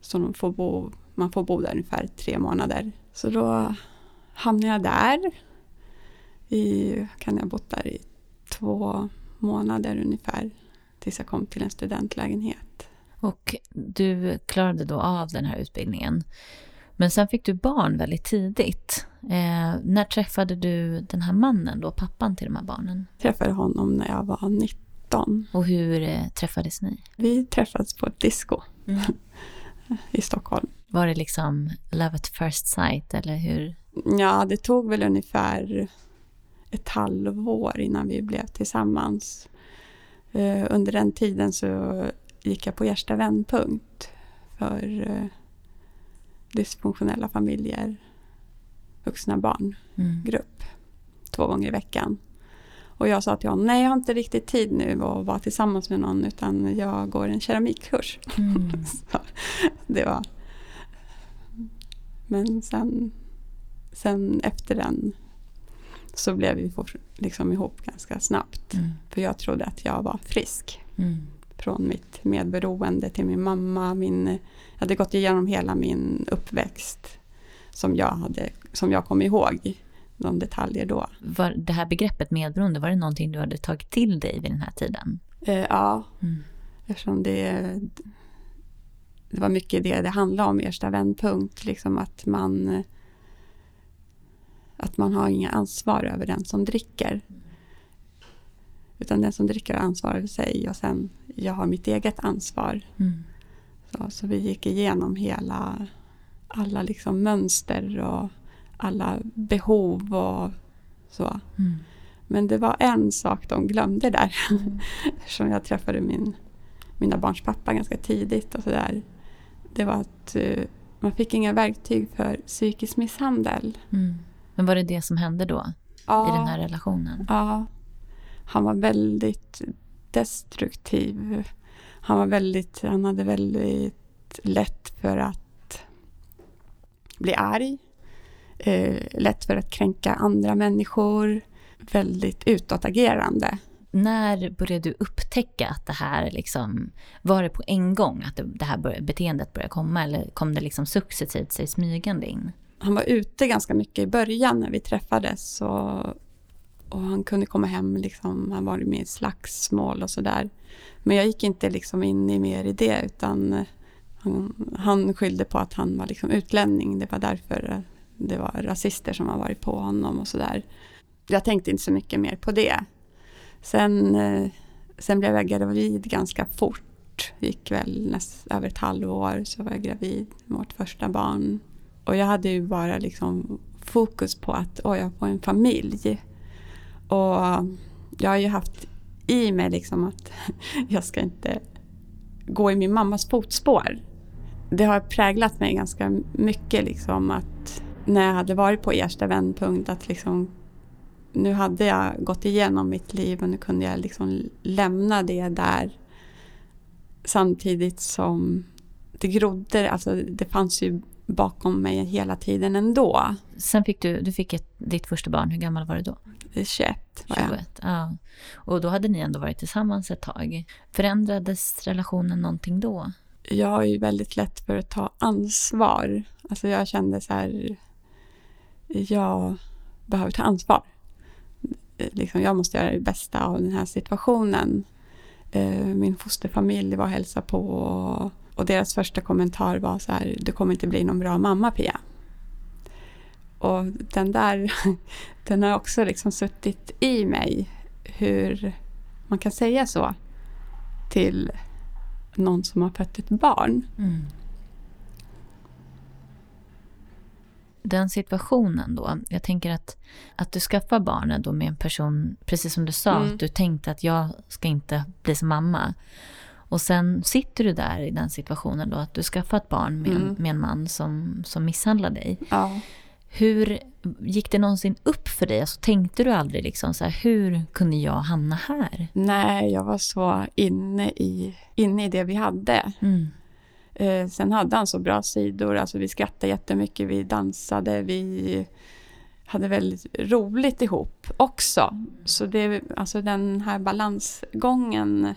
Speaker 2: Som de får bo, man man får bo där ungefär tre månader. Så då hamnade jag där. I, kan jag bott där i två månader ungefär. Tills jag kom till en studentlägenhet.
Speaker 1: Och du klarade då av den här utbildningen. Men sen fick du barn väldigt tidigt. Eh, när träffade du den här mannen då, pappan till de här barnen?
Speaker 2: Jag träffade honom när jag var 19.
Speaker 1: Och hur eh, träffades ni?
Speaker 2: Vi träffades på ett disco i Stockholm.
Speaker 1: Var det liksom love at first sight eller hur?
Speaker 2: Ja, det tog väl ungefär ett halvår innan vi blev tillsammans. Eh, under den tiden så gick jag på Gärsta vändpunkt för eh, dysfunktionella familjer, vuxna barn,
Speaker 1: Mm.
Speaker 2: två gånger i veckan. Och jag sa till honom, nej jag har inte riktigt tid nu att vara tillsammans med någon utan jag går en keramikkurs.
Speaker 1: Mm.
Speaker 2: Det var... Men sen, sen efter den så blev vi liksom ihop ganska snabbt.
Speaker 1: Mm.
Speaker 2: För jag trodde att jag var frisk.
Speaker 1: Mm.
Speaker 2: Från mitt medberoende till min mamma. Min, jag hade gått igenom hela min uppväxt som jag, hade, som jag kom ihåg. De detaljer då.
Speaker 1: Var det här begreppet medberoende, var det någonting du hade tagit till dig vid den här tiden?
Speaker 2: Eh, ja,
Speaker 1: Mm.
Speaker 2: Eftersom det, det var mycket det det handlade om, Ersta vändpunkt. Liksom att man att man har inga ansvar över den som dricker. Utan den som dricker har ansvar över sig och sen jag har mitt eget ansvar.
Speaker 1: Mm.
Speaker 2: Så, så vi gick igenom hela alla liksom mönster och alla behov och så.
Speaker 1: Mm.
Speaker 2: Men det var en sak de glömde där. Eftersom jag träffade min, mina barns pappa ganska tidigt och sådär. Det var att eh, man fick inga verktyg för psykisk misshandel.
Speaker 1: Mm. Men var det det som hände då
Speaker 2: Ja,
Speaker 1: i den här relationen?
Speaker 2: ja. Han var väldigt destruktiv. Han var väldigt, han hade väldigt lätt för att bli arg. Eh, lätt för att kränka andra människor. Väldigt utåtagerande.
Speaker 1: När började du upptäcka att det här liksom, var det på en gång att det, här beteendet började komma eller kom det liksom successivt sig smygande in?
Speaker 2: Han var ute ganska mycket i början när vi träffades. Och, och han kunde komma hem, liksom, han var med i slagsmål och sådär. Men jag gick inte liksom in i mer i det utan han, han skyllde på att han var liksom utlänning. Det var därför det var rasister som har varit på honom och sådär. Jag tänkte inte så mycket mer på det. Sen, eh, sen blev jag gravid ganska fort. gick väl näst, över ett halvår så var jag gravid med vårt första barn. Och jag hade ju bara liksom fokus på att åh, jag får en familj. Och jag har ju haft i mig liksom att jag ska inte gå i min mammas fotspår. Det har präglat mig ganska mycket liksom att när jag hade varit på Ersta vändpunkt att liksom nu hade jag gått igenom mitt liv och nu kunde jag liksom lämna det där samtidigt som det grodde, alltså det fanns ju bakom mig hela tiden ändå.
Speaker 1: Sen fick du, du fick ett, ditt första barn, hur gammal var du då?
Speaker 2: Det är 21 var jag.
Speaker 1: 21. Ja. Och då hade ni ändå varit tillsammans ett tag. Förändrades relationen någonting då?
Speaker 2: Jag har ju väldigt lätt för att ta ansvar. Alltså jag kände så här, jag behöver ta ansvar. Liksom, jag måste göra det bästa av den här situationen. Eh, Min fosterfamilj var och hälsade på och, deras första kommentar var så här, du kommer inte bli någon bra mamma Pia. Och den där, den har också liksom suttit i mig. Hur man kan säga så till någon som har fött ett barn.
Speaker 1: Mm. Den situationen då, jag tänker att, att du skaffar barnen då med en person, precis som du sa,
Speaker 2: Mm.
Speaker 1: att du tänkte att jag ska inte bli som mamma. Och sen sitter du där i den situationen då, att du skaffar ett barn med, en,
Speaker 2: Mm.
Speaker 1: med en man som, som misshandlar dig.
Speaker 2: Ja.
Speaker 1: Hur gick det någonsin upp för dig? Alltså, tänkte du aldrig liksom så här, hur kunde jag hamna här?
Speaker 2: Nej, jag var så inne i, inne i det vi hade.
Speaker 1: Mm.
Speaker 2: Eh, sen hade han så bra sidor. Alltså vi skrattade jättemycket, vi dansade, vi hade väldigt roligt ihop också. Så det, alltså den här balansgången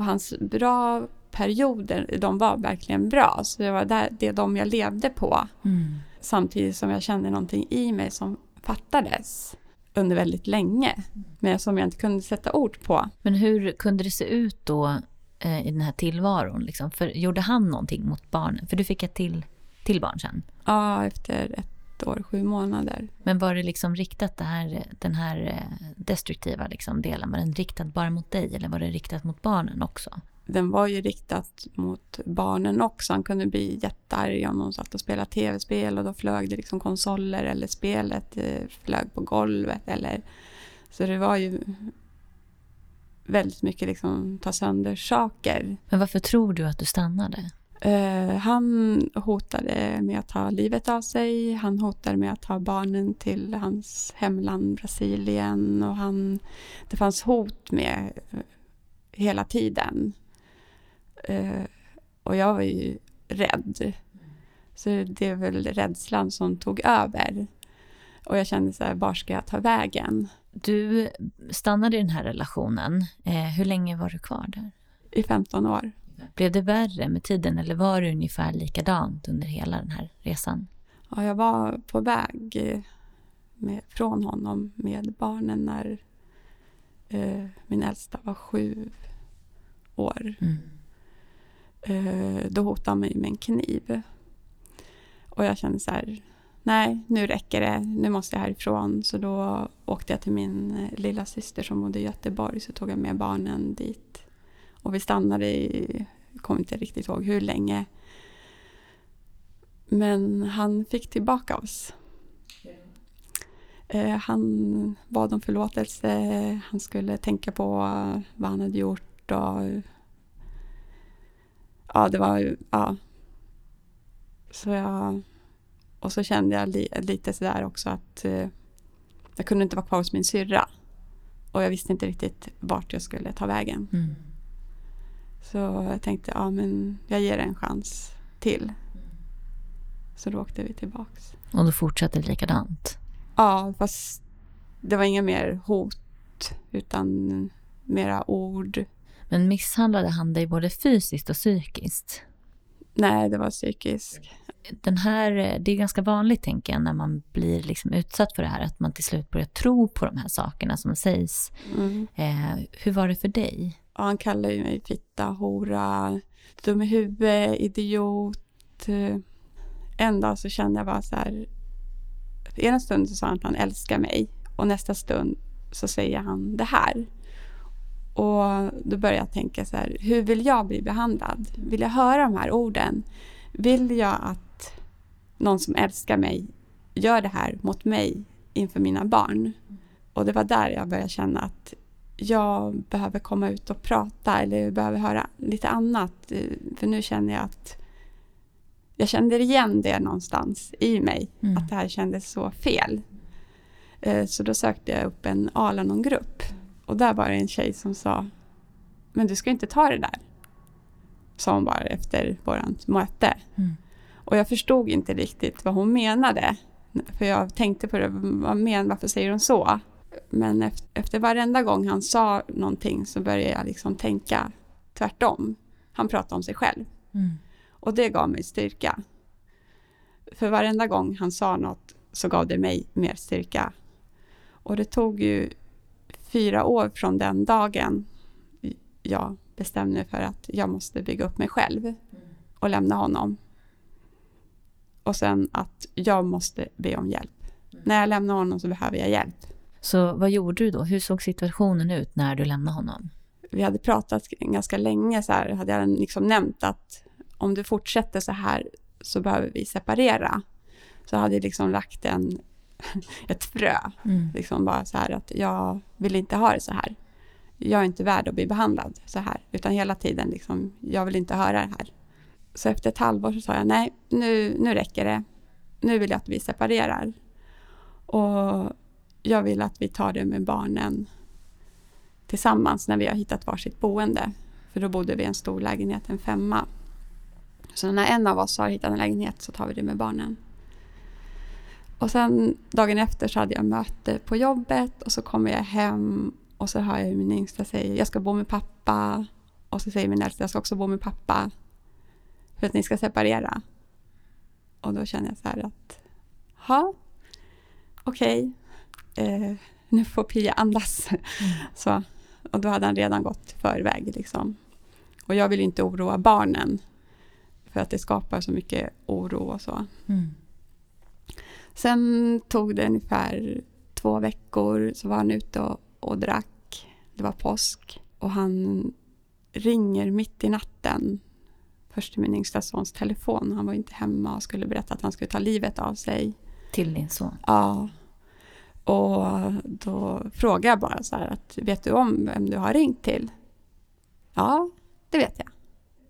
Speaker 2: och hans bra perioder, de var verkligen bra. Så det var där, det de jag levde på.
Speaker 1: Mm.
Speaker 2: Samtidigt som jag kände någonting i mig som fattades under väldigt länge. Men som jag inte kunde sätta ord på.
Speaker 1: Men hur kunde det se ut då eh, i den här tillvaron? Liksom? För gjorde han någonting mot barnen? För du fick ett till, till barn sen.
Speaker 2: Ja, efter ett år, sju månader.
Speaker 1: Men var det liksom riktat det här, den här eh, destruktiva liksom delen? Var den riktad bara mot dig eller var det riktat mot barnen också?
Speaker 2: Den var ju riktat mot barnen också. Han kunde bli jättearg om de satt och spelade tv-spel och då flög det liksom konsoler eller spelet eh, flög på golvet. Eller, så det var ju väldigt mycket liksom ta sönder saker.
Speaker 1: Men varför tror du att du stannade?
Speaker 2: Eh, han hotade med att ta livet av sig. Han hotade med att ta barnen till hans hemland Brasilien. Och han, det fanns hot med eh, hela tiden. Eh, och jag var ju rädd. Så det är väl rädslan som tog över. Och jag kände så här, var ska jag ta vägen?
Speaker 1: Du stannade i den här relationen. Hur länge var du kvar där?
Speaker 2: I 15 år.
Speaker 1: Blev det värre med tiden eller var det ungefär likadant under hela den här resan?
Speaker 2: Ja, jag var på väg eh, med, från honom med barnen när eh, min äldsta var sju år.
Speaker 1: Mm.
Speaker 2: Eh, då hotade han mig med en kniv. Och jag kände så här, nej, nu räcker det, nu måste jag härifrån. Så då åkte jag till min eh, lilla syster som bodde i Göteborg, så tog jag med barnen dit. Och vi stannade i, jag kommer inte riktigt ihåg hur länge. Men han fick tillbaka oss. Eh, han bad om förlåtelse, han skulle tänka på vad han hade gjort och ja, det var ju, ja. Så jag, och så kände jag li, lite sådär också att eh, jag kunde inte vara kvar hos min syrra. Och jag visste inte riktigt vart jag skulle ta vägen.
Speaker 1: Mm.
Speaker 2: Så jag tänkte, ja men jag ger det en chans till. Så då åkte vi tillbaks.
Speaker 1: Och då fortsatte det likadant?
Speaker 2: Ja, fast det var inga mer hot utan mera ord.
Speaker 1: Men misshandlade han dig både fysiskt och psykiskt?
Speaker 2: Nej, det var psykiskt.
Speaker 1: Den här, det är ganska vanligt, tänker jag, när man blir liksom utsatt för det här, att man till slut börjar tro på de här sakerna som sägs.
Speaker 2: Mm.
Speaker 1: Eh, hur var det för dig?
Speaker 2: Och han kallade ju mig fitta, hora, dum i huvudet, idiot. En dag så kände jag bara så här. Ena stunden så sa han att han älskar mig och nästa stund så säger han det här. Och då började jag tänka så här, hur vill jag bli behandlad? Vill jag höra de här orden? Vill jag att någon som älskar mig gör det här mot mig inför mina barn? Och det var där jag började känna att jag behöver komma ut och prata eller behöver höra lite annat. För nu känner jag att jag kände igen det någonstans i mig,
Speaker 1: Mm.
Speaker 2: att det här kändes så fel. Eh, Så då sökte jag upp en Alanon-grupp och där var det en tjej som sa Men du ska inte ta det där. Sa hon bara efter vårt möte.
Speaker 1: Mm.
Speaker 2: Och jag förstod inte riktigt vad hon menade. För jag tänkte på det, vad men, varför säger hon så? Men efter, efter varenda gång han sa någonting så började jag liksom tänka tvärtom. Han pratade om sig själv.
Speaker 1: Mm.
Speaker 2: Och det gav mig styrka. För varenda gång han sa något så gav det mig mer styrka. Och det tog ju fyra år från den dagen jag bestämde mig för att jag måste bygga upp mig själv och lämna honom. Och sen att jag måste be om hjälp. När jag lämnar honom så behöver jag hjälp.
Speaker 1: Så vad gjorde du då? Hur såg situationen ut när du lämnade honom?
Speaker 2: vi hade pratat ganska länge så här, hade jag liksom nämnt att om du fortsätter så här så behöver vi separera. Så hade jag liksom lagt en, ett frö,
Speaker 1: Mm.
Speaker 2: liksom bara så här att jag vill inte ha det så här. Jag är inte värd att bli behandlad så här, utan hela tiden liksom, jag vill inte höra det här. Så efter ett halvår så sa jag nej, nu, nu räcker det. Nu vill jag att vi separerar. Och jag vill att vi tar det med barnen tillsammans när vi har hittat varsitt boende. För då bodde vi i en stor lägenhet, en femma. Så när en av oss har hittat en lägenhet så tar vi det med barnen. Och sen dagen efter så hade jag möte på jobbet och så kommer jag hem och så hör jag min yngsta säga jag ska bo med pappa. Och så säger min äldsta, jag ska också bo med pappa för att ni ska separera. Och då känner jag så här att, ja, okej, eh, nu får Pia andas. Så, och då hade han redan gått förväg. Liksom. Och jag vill inte oroa barnen. För att det skapar så mycket oro och så.
Speaker 1: Mm.
Speaker 2: Sen tog det ungefär två veckor så var han ute och, och drack. Det var påsk. Och han ringer mitt i natten. Först till min yngsta sons telefon. Han var inte hemma och skulle berätta att han skulle ta livet av sig.
Speaker 1: Till din son?
Speaker 2: Ja. Och då frågade jag bara så här att vet du om vem du har ringt till? Ja, det vet jag.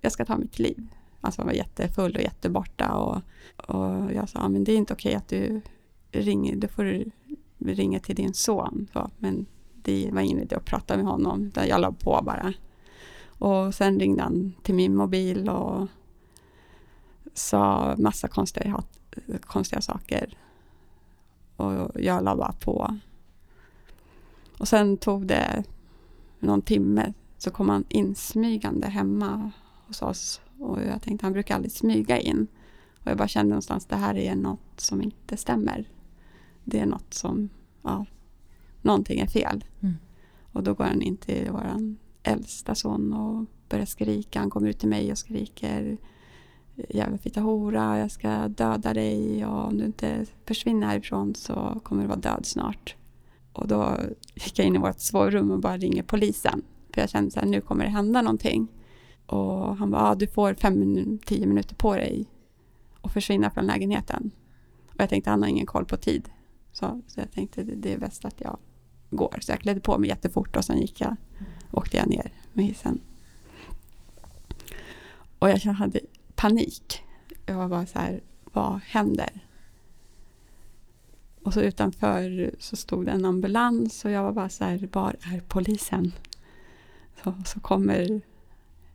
Speaker 2: Jag ska ta mitt liv. Alltså han var jättefull och jätteborta och, och jag sa, men det är inte okej att du ringer, då får du ringa till din son. Så, men det var ingen idé att prata med honom, utan jag la på bara. Och sen ringde han till min mobil och sa massa konstiga, konstiga saker. Och jag la bara på. Och sen tog det någon timme så kom han insmygande hemma hos oss. Och jag tänkte han brukar aldrig smyga in. Och jag bara kände någonstans det här är något som inte stämmer. Det är något som, ja, någonting är fel.
Speaker 1: Mm.
Speaker 2: Och då går han in till vår äldsta son och börjar skrika. Han kommer ut till mig och skriker jävla fitta hora, jag ska döda dig och om du inte försvinner härifrån så kommer du vara död snart. Och då gick jag in i vårt sovrum och bara ringer polisen. För jag kände så här, nu kommer det hända någonting. Och han bara, ah, du får fem, tio minuter på dig att försvinna från lägenheten. Och jag tänkte, han har ingen koll på tid. Så, så jag tänkte, det, det är bäst att jag går. Så jag klädde på mig jättefort och sen gick jag, åkte jag ner med hissen. Och jag hade panik. Jag var bara så här, vad händer? Och så utanför så stod det en ambulans och jag var bara så här, var är polisen? Så, så kommer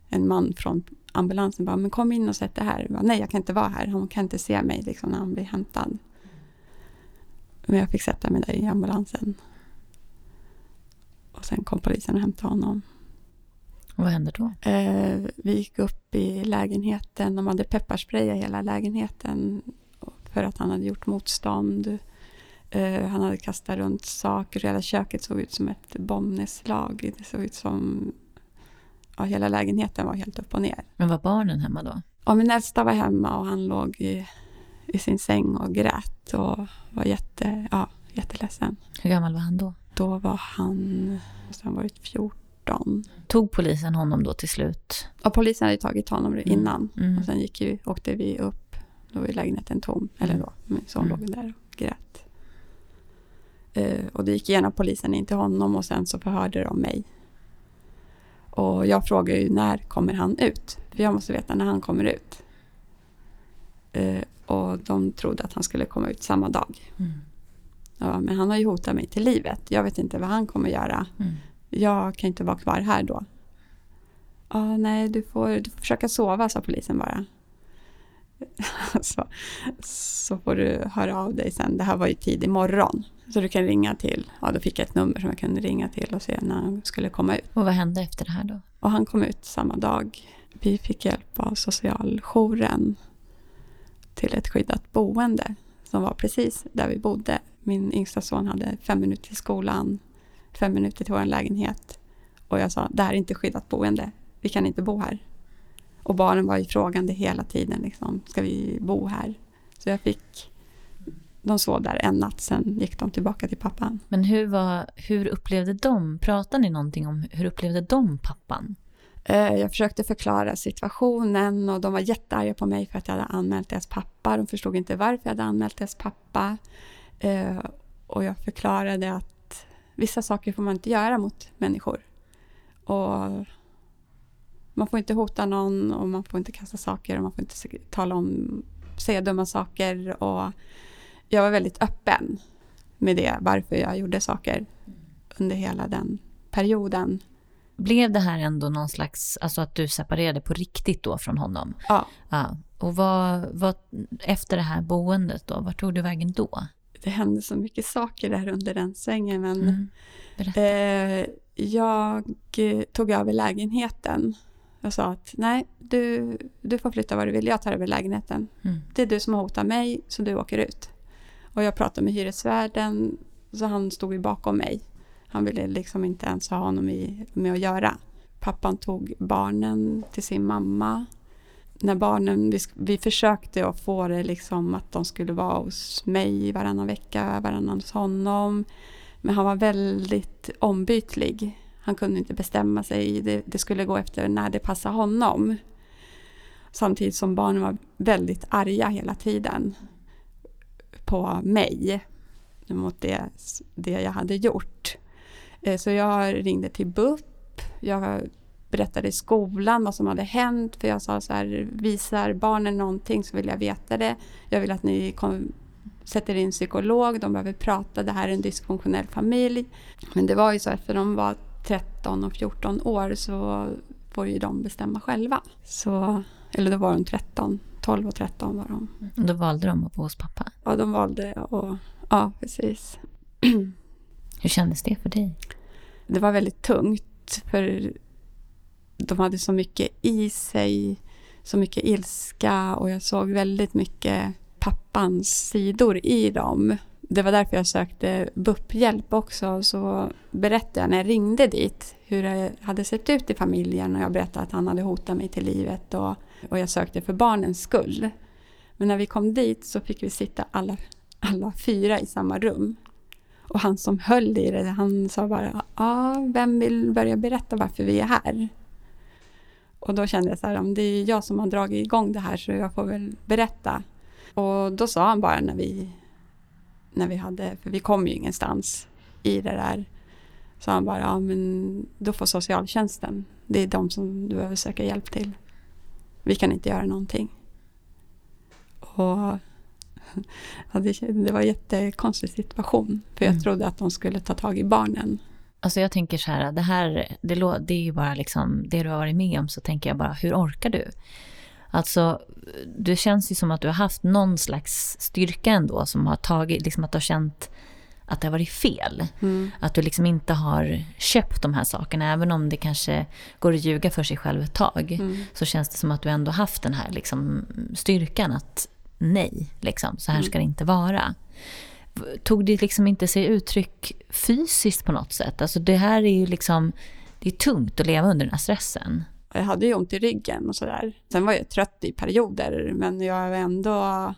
Speaker 2: en man från ambulansen bara, men kom in och sätt dig här. Jag bara, Nej, jag kan inte vara här. Han kan inte se mig liksom, när han blir hämtad. Men jag fick sätta mig där i ambulansen. Och sen kom polisen och hämtade honom.
Speaker 1: Vad hände då?
Speaker 2: Eh, vi gick upp i lägenheten. De hade pepparsprayat hela lägenheten för att han hade gjort motstånd. Eh, han hade kastat runt saker. Hela köket såg ut som ett bombnedslag. Det såg ut som... Ja, hela lägenheten var helt upp och ner.
Speaker 1: Men var barnen hemma då?
Speaker 2: Ja, min äldsta var hemma och han låg i, i sin säng och grät och var jätte, ja, jätteledsen.
Speaker 1: Hur gammal var han då?
Speaker 2: Då var han, måste han varit 14.
Speaker 1: Tog polisen honom då till slut?
Speaker 2: Ja, polisen hade tagit honom innan.
Speaker 1: Mm.
Speaker 2: Och sen gick vi, åkte vi upp. Då var lägenheten tom. Eller
Speaker 1: Mm.
Speaker 2: då, min son
Speaker 1: Mm.
Speaker 2: låg där och grät. Eh, och det gick igenom polisen in till honom och sen så förhörde de mig. Och jag frågade ju när kommer han ut? För jag måste veta när han kommer ut. Eh, och de trodde att han skulle komma ut samma dag.
Speaker 1: Mm.
Speaker 2: Ja, men han har ju hotat mig till livet. Jag vet inte vad han kommer göra.
Speaker 1: Mm.
Speaker 2: Jag kan inte vara kvar här då. Ja, nej, du får, du får försöka sova, sa polisen bara. så, så får du höra av dig sen. Det här var ju tidig morgon. Så du kan ringa till, ja då fick jag ett nummer som jag kunde ringa till och se när han skulle komma ut.
Speaker 1: Och vad hände efter det här då?
Speaker 2: Och han kom ut samma dag. Vi fick hjälp av socialjouren till ett skyddat boende som var precis där vi bodde. Min yngsta son hade fem minuter till skolan, fem minuter till vår lägenhet. Och jag sa, det här är inte skyddat boende. Vi kan inte bo här. Och barnen var ju frågande hela tiden, liksom, ska vi bo här? Så jag fick, de sov där en natt, sen gick de tillbaka till pappan.
Speaker 1: Men hur, var, hur upplevde de, pratade ni någonting om hur upplevde de pappan?
Speaker 2: Eh, Jag försökte förklara situationen och de var jättearga på mig för att jag hade anmält deras pappa. De förstod inte varför jag hade anmält deras pappa. Eh, Och jag förklarade att vissa saker får man inte göra mot människor. Och man får inte hota någon och man får inte kasta saker och man får inte tala om, säga dumma saker. Och jag var väldigt öppen med det, varför jag gjorde saker under hela den perioden.
Speaker 1: Blev det här ändå någon slags, alltså att du separerade på riktigt då från honom?
Speaker 2: Ja,
Speaker 1: Ja. Och vad, vad, efter det här boendet då, vart tog du vägen då?
Speaker 2: Det hände så mycket saker där under den sängen. Men
Speaker 1: Mm.
Speaker 2: Eh, jag tog över lägenheten Jag sa att nej, du, du får flytta var du vill, jag tar över lägenheten.
Speaker 1: Mm.
Speaker 2: Det är du som har hotat mig, så du åker ut. Och jag pratade med hyresvärden, så han stod ju bakom mig. Han ville liksom inte ens ha honom i, med att göra. Pappan tog barnen till sin mamma. När barnen, vi, vi försökte att få det liksom att de skulle vara hos mig varannan vecka, varannan hos honom. Men han var väldigt ombytlig. Han kunde inte bestämma sig. Det, det skulle gå efter när det passade honom. Samtidigt som barnen var väldigt arga hela tiden på mig mot det, det jag hade gjort. Eh, så jag ringde till BUP. Jag berättade i skolan vad som hade hänt. För jag sa så här, visar barnen någonting så vill jag veta det. Jag vill att ni kom, sätter in psykolog, de behöver prata, det här är en dysfunktionell familj. Men det var ju så efter de var 13 och 14 år så får ju de bestämma själva. Så, eller då var de 13, 12 och 13 var de.
Speaker 1: Då valde de att bo hos pappa.
Speaker 2: Ja, de valde och ja, precis.
Speaker 1: Hur kändes det för dig?
Speaker 2: Det var väldigt tungt för de hade så mycket i sig, så mycket ilska och jag såg väldigt mycket pappans sidor i dem. Det var därför jag sökte BUP-hjälp också. Så berättade jag när jag ringde dit hur det hade sett ut i familjen och jag berättade att han hade hotat mig till livet och, och jag sökte för barnens skull. Men när vi kom dit så fick vi sitta alla, alla fyra i samma rum. Och han som höll i det, han sa bara, ja, vem vill börja berätta varför vi är här? Och då kände jag så här, om det är jag som har dragit igång det här så jag får väl berätta. Och då sa han bara när vi, när vi hade, för vi kom ju ingenstans i det där. Så han bara, ja men då får socialtjänsten, det är de som du behöver söka hjälp till. Vi kan inte göra någonting. Och ja, det, det var en jättekonstig situation. För jag
Speaker 1: Mm.
Speaker 2: trodde att de skulle ta tag i barnen.
Speaker 1: Alltså jag tänker så här, det här, det, det är ju bara liksom det du har varit med om, så tänker jag bara, hur orkar du? Alltså, det känns ju som att du har haft någon slags styrka ändå, som har tagit, liksom att du har känt att det har varit fel.
Speaker 2: Mm.
Speaker 1: Att du liksom inte har köpt de här sakerna, även om det kanske går att ljuga för sig själv ett tag.
Speaker 2: Mm.
Speaker 1: Så känns det som att du ändå haft den här liksom, styrkan att nej, liksom, så här
Speaker 2: Mm.
Speaker 1: ska det inte vara. Tog det liksom inte sig uttryck fysiskt på något sätt? Alltså det här är ju liksom, det är tungt att leva under den här stressen.
Speaker 2: Jag hade ju ont i ryggen och sådär. Sen var jag trött i perioder, men jag var ändå...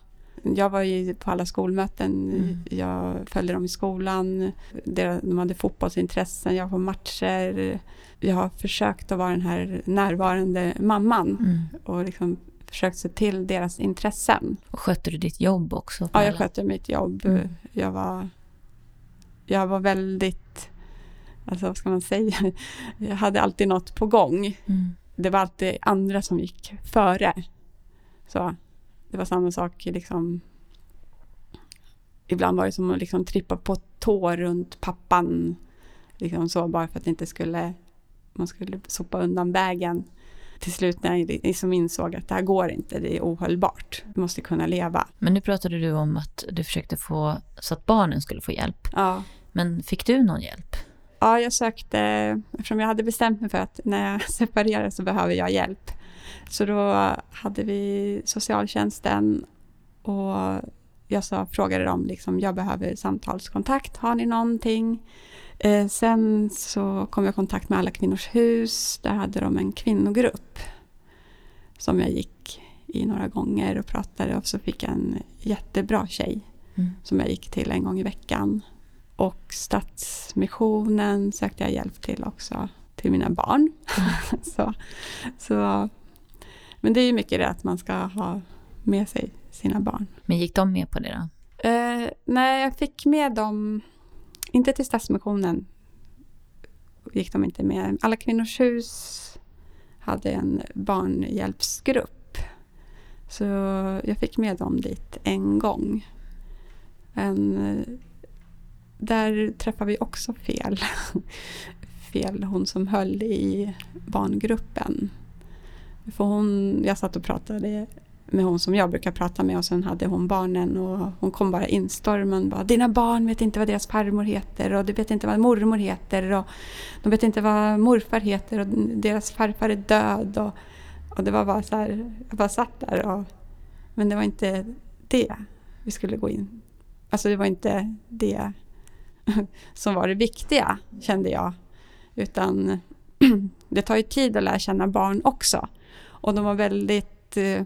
Speaker 2: Jag var ju på alla skolmöten,
Speaker 1: Mm.
Speaker 2: jag följde dem i skolan, de hade fotbollsintressen, jag var på matcher. Jag har försökt att vara den här närvarande mamman
Speaker 1: Mm.
Speaker 2: och liksom försökt se till deras intressen.
Speaker 1: Och skötte du ditt jobb också?
Speaker 2: Ja, jag skötte mitt jobb.
Speaker 1: Mm.
Speaker 2: Jag var... Jag var väldigt... Alltså vad ska man säga? Jag hade alltid något på gång.
Speaker 1: Mm.
Speaker 2: det var alltid andra som gick före. Så det var samma sak liksom. Ibland var det som att liksom trippa på tå runt pappan. Liksom så bara för att det inte skulle, man skulle sopa undan vägen. Till slut när jag liksom insåg att det här går inte, det är ohållbart. Vi måste kunna leva.
Speaker 1: Men nu pratade du om att du försökte få så att barnen skulle få hjälp.
Speaker 2: Ja,
Speaker 1: Men fick du någon hjälp?
Speaker 2: Ja, jag sökte, eftersom jag hade bestämt mig för att när jag separerar så behöver jag hjälp. Så då hade vi socialtjänsten och jag sa, frågade dem, liksom, jag behöver samtalskontakt, har ni någonting? Eh, sen så kom jag i kontakt med Alla Kvinnors Hus, där hade de en kvinnogrupp som jag gick i några gånger och pratade och så fick jag en jättebra tjej
Speaker 1: Mm.
Speaker 2: som jag gick till en gång i veckan. Och Stadsmissionen sökte jag hjälp till också, till mina barn. så, så, men det är ju mycket det att man ska ha med sig sina barn.
Speaker 1: Men gick de med på det då?
Speaker 2: Eh, nej, jag fick med dem, inte till Stadsmissionen, gick de inte med. Alla Kvinnors Hus hade en barnhjälpsgrupp. Så jag fick med dem dit en gång. Men eh, där träffade vi också fel. fel, hon som höll i barngruppen. För hon, jag satt och pratade med hon som jag brukar prata med och sen hade hon barnen och hon kom bara instormen bara Dina barn vet inte vad deras farmor heter och du vet inte vad mormor heter och de vet inte vad morfar heter och deras farfar är död och, och det var bara så här, jag bara satt där och men det var inte det vi skulle gå in. Alltså det var inte det som var det viktiga kände jag. Utan det tar ju tid att lära känna barn också. Och de var väldigt eh,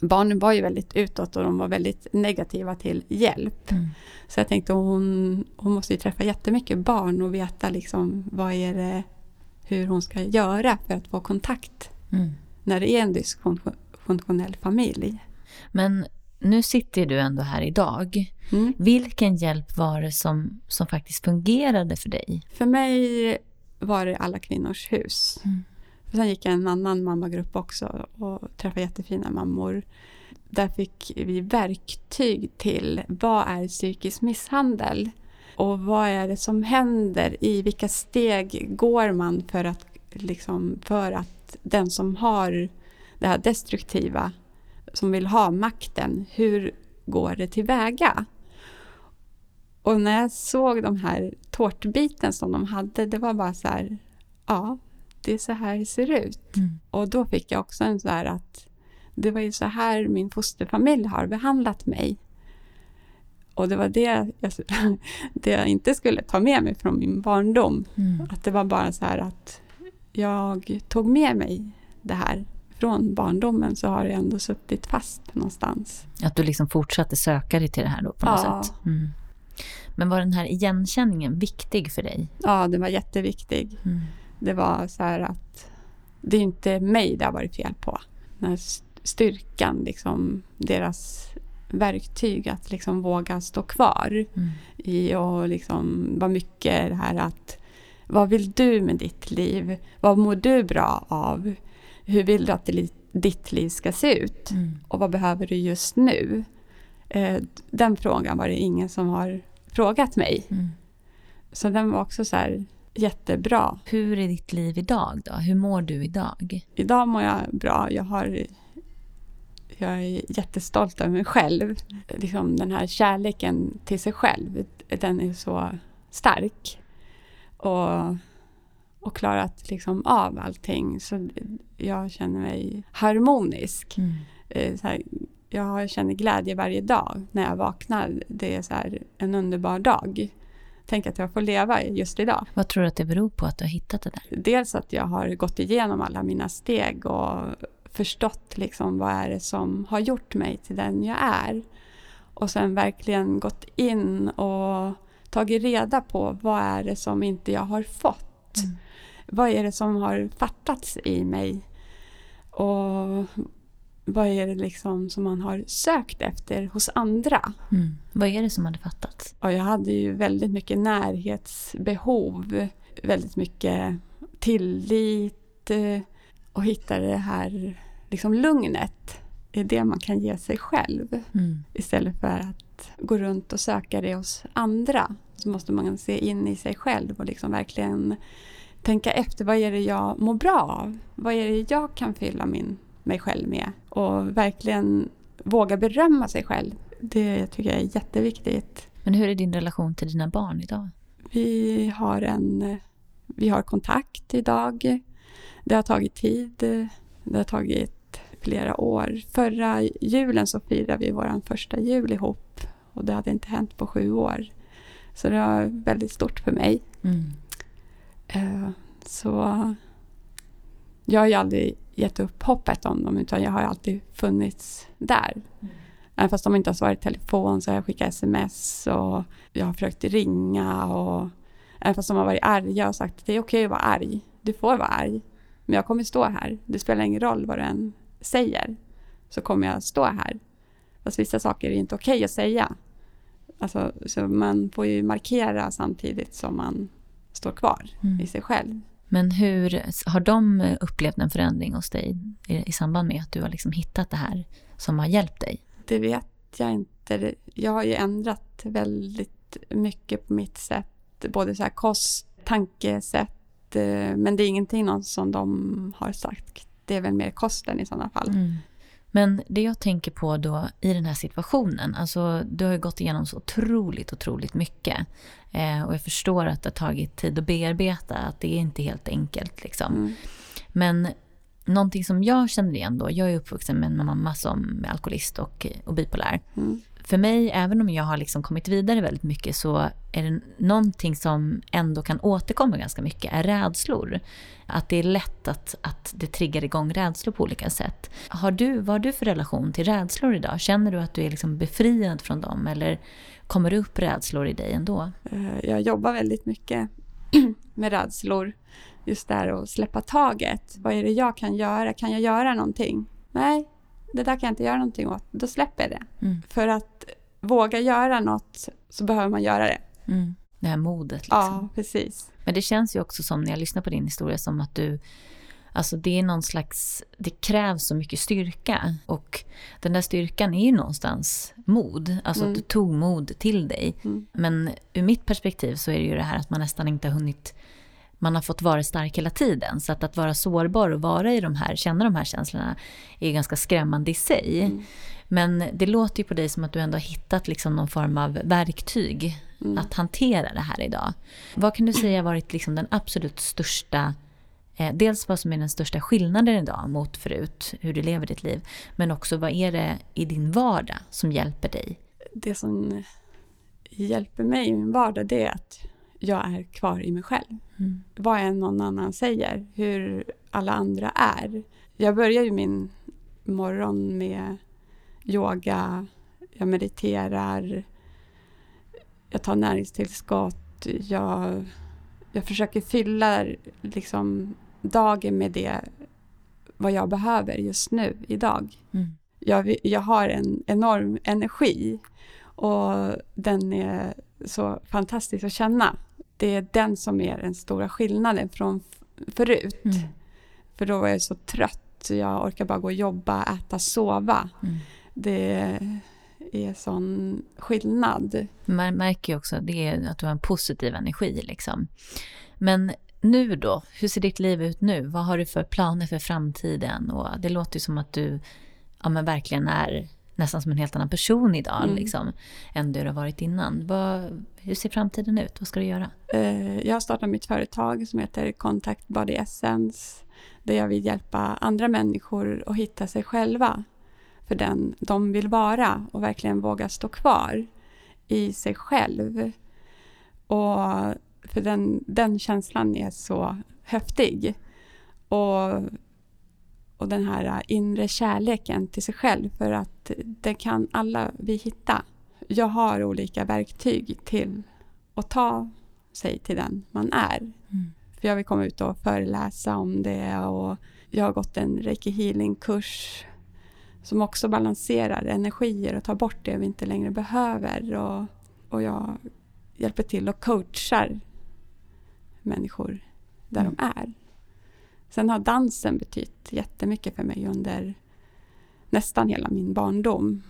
Speaker 2: barnen var ju väldigt utåt och de var väldigt negativa till hjälp. Mm. Så jag tänkte hon, hon måste ju träffa jättemycket barn och veta liksom vad är det, hur hon ska göra för att få kontakt mm. när det är en dysfunktionell familj.
Speaker 1: Men nu sitter du ändå här idag. Mm. Vilken hjälp var det som, som faktiskt fungerade för dig?
Speaker 2: För mig var det Alla kvinnors hus. Sen gick jag en annan mammagrupp också och träffade jättefina mammor. Där fick vi verktyg till vad är psykisk misshandel? Och vad är det som händer? I vilka steg går man för att, liksom, för att den som har det här destruktiva, som vill ha makten, hur går det tillväga? Och när jag såg de här tårtbiten som de hade, det var bara så här, ja, det är så här det ser ut. Mm. Och då fick jag också en så här att det var ju så här min fosterfamilj har behandlat mig. Och det var det jag, det jag inte skulle ta med mig från min barndom. Mm. Att det var bara så här att jag tog med mig det här från barndomen så har det ändå suttit fast någonstans.
Speaker 1: Att du liksom fortsatte söka dig till det här då på något ja. sätt? Mm. Men var den här igenkänningen viktig för dig?
Speaker 2: Ja, den var jätteviktig. Mm. Det var så här att det är inte mig det har varit fel på. Den här styrkan, liksom, deras verktyg att liksom våga stå kvar mm. i och liksom vad mycket det här att vad vill du med ditt liv? Vad mår du bra av? Hur vill du att ditt liv ska se ut? Mm. Och vad behöver du just nu? Eh, den frågan var det ingen som har frågat mig. Mm. Så den var också så här jättebra.
Speaker 1: Hur är ditt liv idag då? Hur mår du idag?
Speaker 2: Idag mår jag bra. Jag, har, jag är jättestolt över mig själv. Liksom den här kärleken till sig själv, den är så stark. Och, och klarat liksom av allting. Så jag känner mig harmonisk. Mm. Eh, så här, jag känner glädje varje dag när jag vaknar. Det är så en underbar dag. Tänk att jag får leva just idag.
Speaker 1: Vad tror du att det beror på att du har hittat det där?
Speaker 2: Dels att jag har gått igenom alla mina steg och förstått liksom vad är det som har gjort mig till den jag är. Och sen verkligen gått in och tagit reda på vad är det som inte jag har fått. Mm. Vad är det som har fattats i mig? Och vad är det liksom som man har sökt efter hos andra? Mm.
Speaker 1: Vad är det som hade fattats?
Speaker 2: Och jag hade ju väldigt mycket närhetsbehov, väldigt mycket tillit eh, och hitta det här liksom lugnet i det man kan ge sig själv. Mm. Istället för att gå runt och söka det hos andra så måste man se in i sig själv och liksom verkligen tänka efter. Vad är det jag mår bra av? Vad är det jag kan fylla min mig själv med. Och verkligen våga berömma sig själv. Det tycker jag är jätteviktigt.
Speaker 1: Men hur är din relation till dina barn idag?
Speaker 2: Vi har, en, vi har kontakt idag. Det har tagit tid. Det har tagit flera år. Förra julen så firade vi vår första jul ihop. Och det hade inte hänt på sju år. Så det var väldigt stort för mig. Mm. Eh, så jag har ju aldrig gett upp hoppet om dem utan jag har alltid funnits där. Mm. Även fast de inte har svarat i telefon så har jag skickat sms och jag har försökt ringa och även fast de har varit arga och sagt att det är okej att vara arg. Du får vara arg. Men jag kommer stå här. Det spelar ingen roll vad du än säger. Så kommer jag stå här. Fast vissa saker är inte okej att säga. Alltså, så man får ju markera samtidigt som man står kvar mm. i sig själv.
Speaker 1: Men hur har de upplevt en förändring hos dig i, i samband med att du har liksom hittat det här som har hjälpt dig?
Speaker 2: Det vet jag inte. Jag har ju ändrat väldigt mycket på mitt sätt. Både så här kost, tankesätt. Eh, men det är ingenting någon som de har sagt. Det är väl mer kosten i sådana fall. Mm.
Speaker 1: Men det jag tänker på då i den här situationen, alltså du har ju gått igenom så otroligt, otroligt mycket. Eh, och jag förstår att det har tagit tid att bearbeta, att det är inte helt enkelt liksom.
Speaker 2: Mm.
Speaker 1: Men någonting som jag känner igen då, jag är uppvuxen med en mamma som är alkoholist och, och bipolär.
Speaker 2: Mm.
Speaker 1: För mig, även om jag har liksom kommit vidare väldigt mycket, så är det någonting som ändå kan återkomma ganska mycket, är rädslor. Att det är lätt att, att det triggar igång rädslor på olika sätt. Har du, vad har du för relation till rädslor idag? Känner du att du är liksom befriad från dem eller kommer det upp rädslor i dig ändå?
Speaker 2: Eh, Jag jobbar väldigt mycket med rädslor. Just där att släppa taget. Vad är det jag kan göra? Kan jag göra någonting? Nej, det där kan jag inte göra någonting åt. Då släpper jag det.
Speaker 1: Mm.
Speaker 2: För att våga göra något så behöver man göra det.
Speaker 1: Mm. Det här modet liksom.
Speaker 2: Ja, precis.
Speaker 1: Men det känns ju också som när jag lyssnar på din historia som att du Alltså det är någon slags, det krävs så mycket styrka och den där styrkan är ju någonstans mod. Alltså
Speaker 2: Mm.
Speaker 1: att du tog mod till dig.
Speaker 2: Mm.
Speaker 1: Men ur mitt perspektiv så är det ju det här att man nästan inte har hunnit, man har fått vara stark hela tiden. Så att, att vara sårbar och vara i de här, känna de här känslorna är ganska skrämmande i sig.
Speaker 2: Mm.
Speaker 1: Men det låter ju på dig som att du ändå har hittat liksom någon form av verktyg
Speaker 2: Mm.
Speaker 1: att hantera det här idag. Vad kan du säga har varit liksom den absolut största, eh, dels vad som är den största skillnaden idag mot förut, hur du lever ditt liv, men också vad är det i din vardag som hjälper dig?
Speaker 2: Det som hjälper mig i min vardag det är att jag är kvar i mig själv.
Speaker 1: Mm.
Speaker 2: vad än någon annan säger, hur alla andra är. Jag börjar ju min morgon med yoga, jag mediterar, jag tar näringstillskott, jag, jag försöker fylla liksom dagen med det vad jag behöver just nu, idag.
Speaker 1: Mm.
Speaker 2: Jag, jag har en enorm energi och den är så fantastisk att känna. Det är den som är den stora skillnaden från förut.
Speaker 1: Mm.
Speaker 2: För då var jag så trött. Jag orkar bara gå och jobba, äta, sova.
Speaker 1: Mm.
Speaker 2: Det är sån skillnad.
Speaker 1: Man märker ju också det är att du har en positiv energi. Liksom. Men nu då, hur ser ditt liv ut nu? Vad har du för planer för framtiden? Och det låter ju som att du ja, men verkligen är nästan som en helt annan person idag
Speaker 2: Mm.
Speaker 1: liksom, än du har varit innan. Vad, hur ser framtiden ut? Vad ska du göra?
Speaker 2: Eh, Jag har startat mitt företag som heter Contact Body Essence där jag vill hjälpa andra människor att hitta sig själva för den de vill vara och verkligen våga stå kvar i sig själv. Och för den, den känslan är så häftig. Och, och den här inre kärleken till sig själv för att det kan alla vi hitta. Jag har olika verktyg till att ta sig till den man är.
Speaker 1: Mm.
Speaker 2: För jag vill komma ut och föreläsa om det och jag har gått en reiki healing-kurs som också balanserar energier och tar bort det vi inte längre behöver. Och, och jag hjälper till och coachar människor där
Speaker 1: Mm.
Speaker 2: de är. Sen har dansen betytt jättemycket för mig under nästan hela min barndom.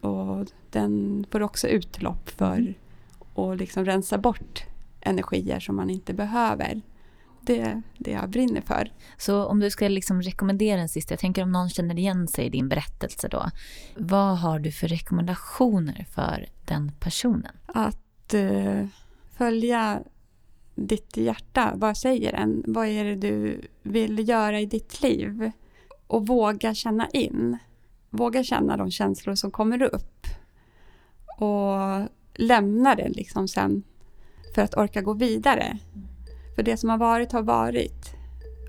Speaker 2: Och den får också utlopp för att liksom rensa bort energier som man inte behöver. Det är det jag brinner för.
Speaker 1: Så om du ska liksom rekommendera en sista, jag tänker om någon känner igen sig i din berättelse då. Vad har du för rekommendationer för den personen?
Speaker 2: Att eh, följa ditt hjärta. Vad säger den? Vad är det du vill göra i ditt liv? Och våga känna in. Våga känna de känslor som kommer upp. Och lämna det liksom sen för att orka gå vidare. För det som har varit har varit.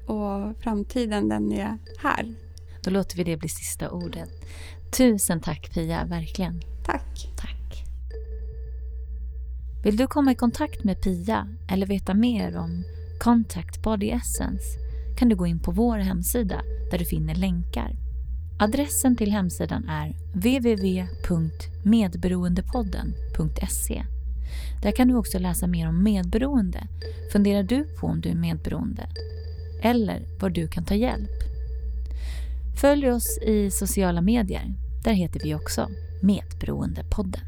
Speaker 2: Och framtiden den är här.
Speaker 1: Då låter vi det bli sista ordet. Tusen tack Pia, verkligen.
Speaker 2: Tack!
Speaker 1: Tack. Vill du komma i kontakt med Pia eller veta mer om Contact Body Essence kan du gå in på vår hemsida där du finner länkar. Adressen till hemsidan är www.medberoendepodden.se. Där kan du också läsa mer om medberoende. Funderar du på om du är medberoende? Eller var du kan ta hjälp? Följ oss i sociala medier. Där heter vi också Medberoendepodden.